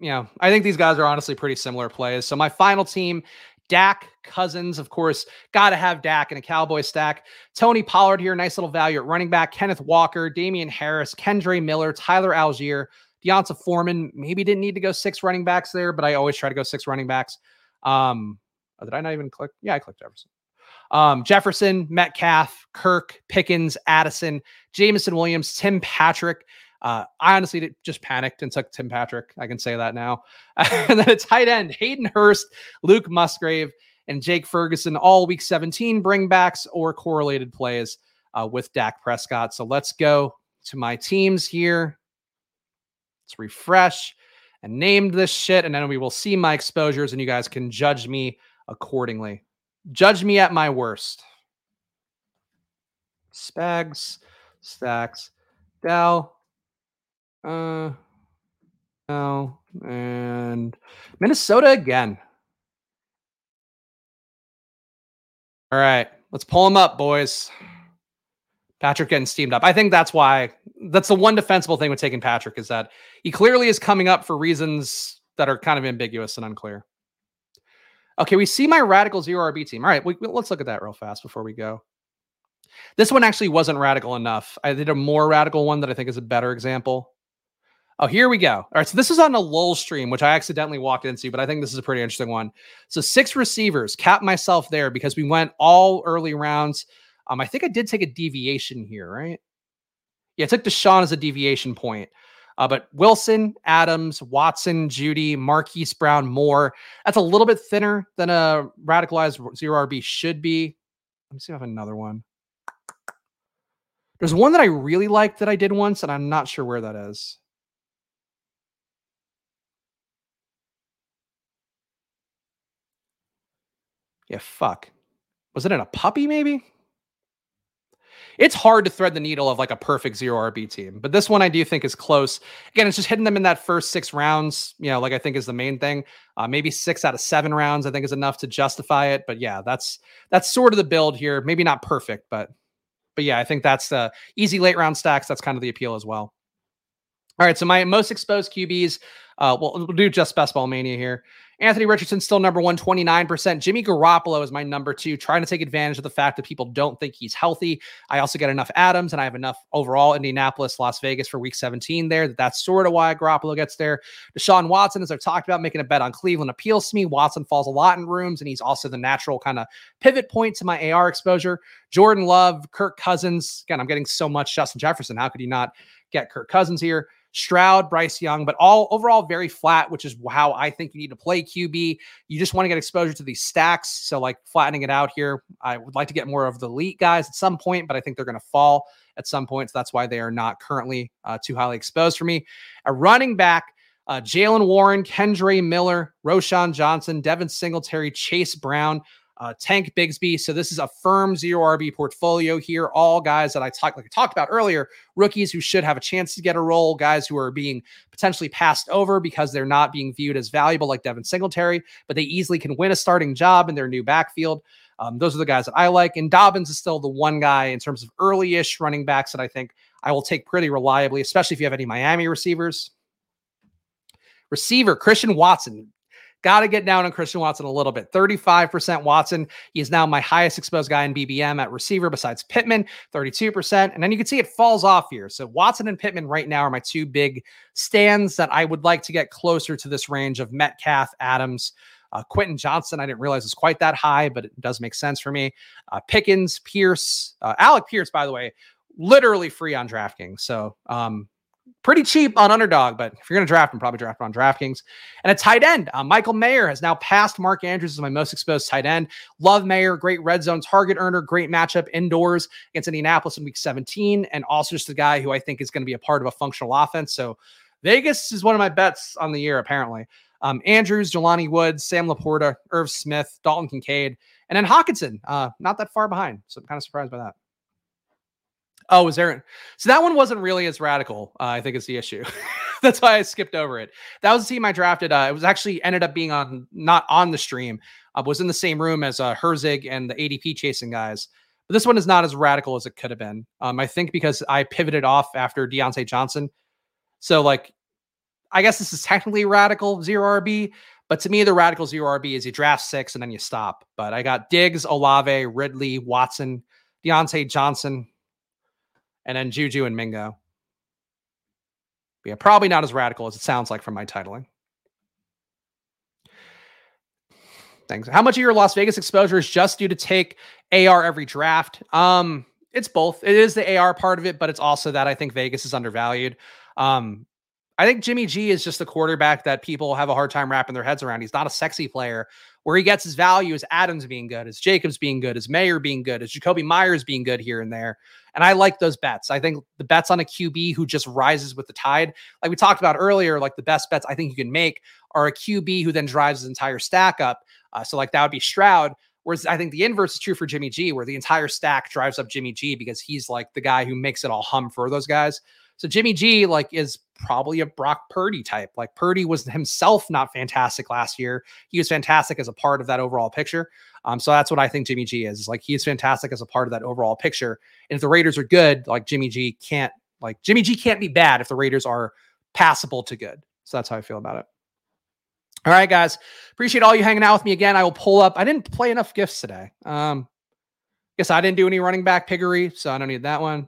You know, I think these guys are honestly pretty similar plays. So my final team, Dak Cousins, of course, got to have Dak in a Cowboy stack. Tony Pollard here, nice little value at running back. Kenneth Walker, Damien Harris, Kendre Miller, Tyler Allgeier, D'Onta Foreman maybe didn't need to go six running backs there, but I always try to go six running backs. Um, oh, did I not even click? Yeah, I clicked Jefferson. Um, Jefferson, Metcalf, Kirk, Pickens, Addison, Jameson Williams, Tim Patrick. Uh, I honestly just panicked and took Tim Patrick. I can say that now. and then a tight end, Hayden Hurst, Luke Musgrave, and Jake Ferguson, all week 17 bringbacks or correlated plays uh, with Dak Prescott. So let's go to my teams here. Let's refresh and name this shit. And then we will see my exposures and you guys can judge me accordingly. Judge me at my worst. Spags, stacks, Dow, uh, no, and Minnesota again. All right, let's pull them up, boys. Patrick getting steamed up. I think that's why that's the one defensible thing with taking Patrick is that he clearly is coming up for reasons that are kind of ambiguous and unclear. Okay, we see my radical zero RB team. All right, we, let's look at that real fast before we go. This one actually wasn't radical enough. I did a more radical one that I think is a better example. Oh, here we go. All right, so this is on a lull stream, which I accidentally walked into, but I think this is a pretty interesting one. So six receivers, cap myself there because we went all early rounds. Um, I think I did take a deviation here, right? Yeah, I took Deshaun as a deviation point. Uh, but Wilson, Adams, Watson, Jeudy, Marquise Brown, Moore. That's a little bit thinner than a radicalized zero RB should be. Let me see if I have another one. There's one that I really liked that I did once, and I'm not sure where that is. Yeah, fuck. Was it in a puppy, maybe? It's hard to thread the needle of like a perfect zero RB team, but this one I do think is close. Again, it's just hitting them in that first six rounds, you know, like I think is the main thing. Uh, maybe six out of seven rounds, I think is enough to justify it. But yeah, that's that's sort of the build here. Maybe not perfect, but but yeah, I think that's the easy late round stacks. That's kind of the appeal as well. All right, so my most exposed QBs, uh, we'll, we'll do just best ball mania here. Anthony Richardson still number one, 29%. Jimmy Garoppolo is my number two, trying to take advantage of the fact that people don't think he's healthy. I also get enough Adams and I have enough overall Indianapolis, Las Vegas for week 17 there. That That's sort of why Garoppolo gets there. Deshaun Watson, as I've talked about, making a bet on Cleveland appeals to me. Watson falls a lot in rooms and he's also the natural kind of pivot point to my AR exposure. Jordan Love, Kirk Cousins. Again, I'm getting so much Justin Jefferson. How could you not get Kirk Cousins here? Stroud, Bryce Young, but all overall very flat, which is how I think you need to play QB. You just want to get exposure to these stacks. So, like flattening it out here, I would like to get more of the elite guys at some point, but I think they're going to fall at some point. So that's why they are not currently uh, too highly exposed for me. A running back, uh, Jaylen Warren, Kendre Miller, Roschon Johnson, Devin Singletary, Chase Brown uh, Tank Bigsby. So this is a firm zero RB portfolio here. All guys that I talked like I talked about earlier, rookies who should have a chance to get a role, guys who are being potentially passed over because they're not being viewed as valuable, like Devin Singletary, but they easily can win a starting job in their new backfield. Um, those are the guys that I like. And Dobbins is still the one guy in terms of early-ish running backs that I think I will take pretty reliably, especially if you have any Miami receivers. Receiver Christian Watson Got to get down on Christian Watson a little bit. 35% Watson. He is now my highest exposed guy in BBM at receiver besides Pittman, 32%. And then you can see it falls off here. So Watson and Pittman right now are my two big stands that I would like to get closer to this range of Metcalf, Adams, uh, Quentin Johnston, I didn't realize was quite that high, but it does make sense for me. Uh, Pickens, Pierce, uh, Alec Pierce, by the way, literally free on DraftKings. So um, pretty cheap on underdog, but if you're going to draft him, probably draft him on DraftKings. And a tight end, uh, Michael Mayer has now passed Mark Andrews as my most exposed tight end. Love Mayer, great red zone target earner, great matchup indoors against Indianapolis in week 17, and also just a guy who I think is going to be a part of a functional offense. So Vegas is one of my bets on the year, apparently. Um, Andrews, Jelani Woods, Sam LaPorta, Irv Smith, Dalton Kincaid, and then Hockenson, uh, not that far behind. So I'm kind of surprised by that. Oh, was there? So that one wasn't really as radical. Uh, I think is the issue. That's why I skipped over it. That was the team I drafted. Uh, it was actually ended up being on not on the stream. Uh, was in the same room as uh, Herzig and the ADP chasing guys. But this one is not as radical as it could have been. Um, I think because I pivoted off after Diontae Johnson. So like, I guess this is technically radical zero RB. But to me, the radical zero RB is you draft six and then you stop. But I got Diggs, Olave, Ridley, Watson, Diontae Johnson, and then Juju and Mingo. Yeah, probably not as radical as it sounds like from my titling. Thanks. How much of your Las Vegas exposure is just due to take AR every draft? Um, it's both. It is the AR part of it, but it's also that I think Vegas is undervalued. Um, I think Jimmy G is just a quarterback that people have a hard time wrapping their heads around. He's not a sexy player. Where he gets his value is Adams being good, is Jacobs being good, is Mayer being good, is Jakobi Meyers being good here and there. And I like those bets. I think the bets on a QB who just rises with the tide, like we talked about earlier, like the best bets I think you can make are a QB who then drives his entire stack up. Uh, so like that would be Stroud. Whereas I think the inverse is true for Jimmy G, where the entire stack drives up Jimmy G because he's like the guy who makes it all hum for those guys. So Jimmy G like is probably a Brock Purdy type. Like Purdy was himself not fantastic last year. He was fantastic as a part of that overall picture. Um, so that's what I think Jimmy G is. Like he is fantastic as a part of that overall picture. And if the Raiders are good, like Jimmy G can't like Jimmy G can't be bad if the Raiders are passable to good. So that's how I feel about it. All right, guys. Appreciate all you hanging out with me again. I will pull up. I didn't play enough gifts today. Um, guess I didn't do any running back piggery, so I don't need that one.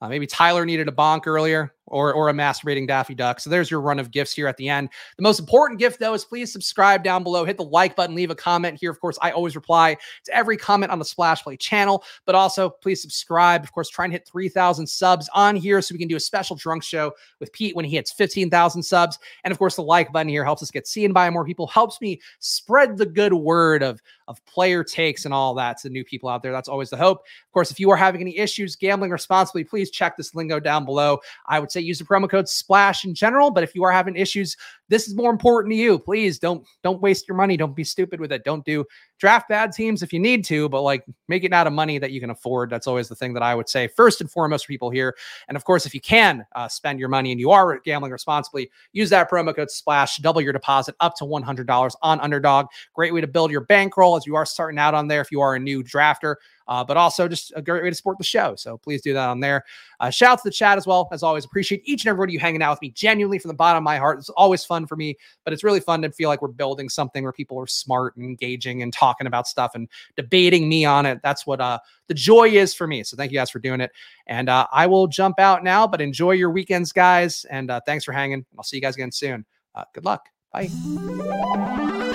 Uh, maybe Tyler needed a bonk earlier. Or, or a masturbating Daffy Duck. So there's your run of gifts here at the end. The most important gift, though, is please subscribe down below. Hit the like button, leave a comment here. Of course, I always reply to every comment on the Splash Play channel, but also please subscribe. Of course, try and hit 3,000 subs on here so we can do a special drunk show with Pete when he hits 15,000 subs. And of course, the like button here helps us get seen by more people, helps me spread the good word of, of player takes and all that to new people out there. That's always the hope. Of course, if you are having any issues gambling responsibly, please check this lingo down below. I would say use the promo code SPLASH in general, but if you are having issues, this is more important to you. Please don't don't waste your money. Don't be stupid with it. Don't do draft bad teams if you need to, but like make it out of money that you can afford. That's always the thing that I would say first and foremost for people here. And of course, if you can uh, spend your money and you are gambling responsibly, use that promo code SPLASH, double your deposit up to $100 on Underdog. Great way to build your bankroll as you are starting out on there if you are a new drafter uh, but also just a great way to support the show. So please do that on there. Uh, shout out to the chat as well. As always, appreciate each and every one of you hanging out with me genuinely from the bottom of my heart. It's always fun for me, but it's really fun to feel like we're building something where people are smart and engaging and talking about stuff and debating me on it. That's what uh, the joy is for me. So thank you guys for doing it. And uh, I will jump out now, but enjoy your weekends, guys. And uh, thanks for hanging. I'll see you guys again soon. Uh, good luck. Bye.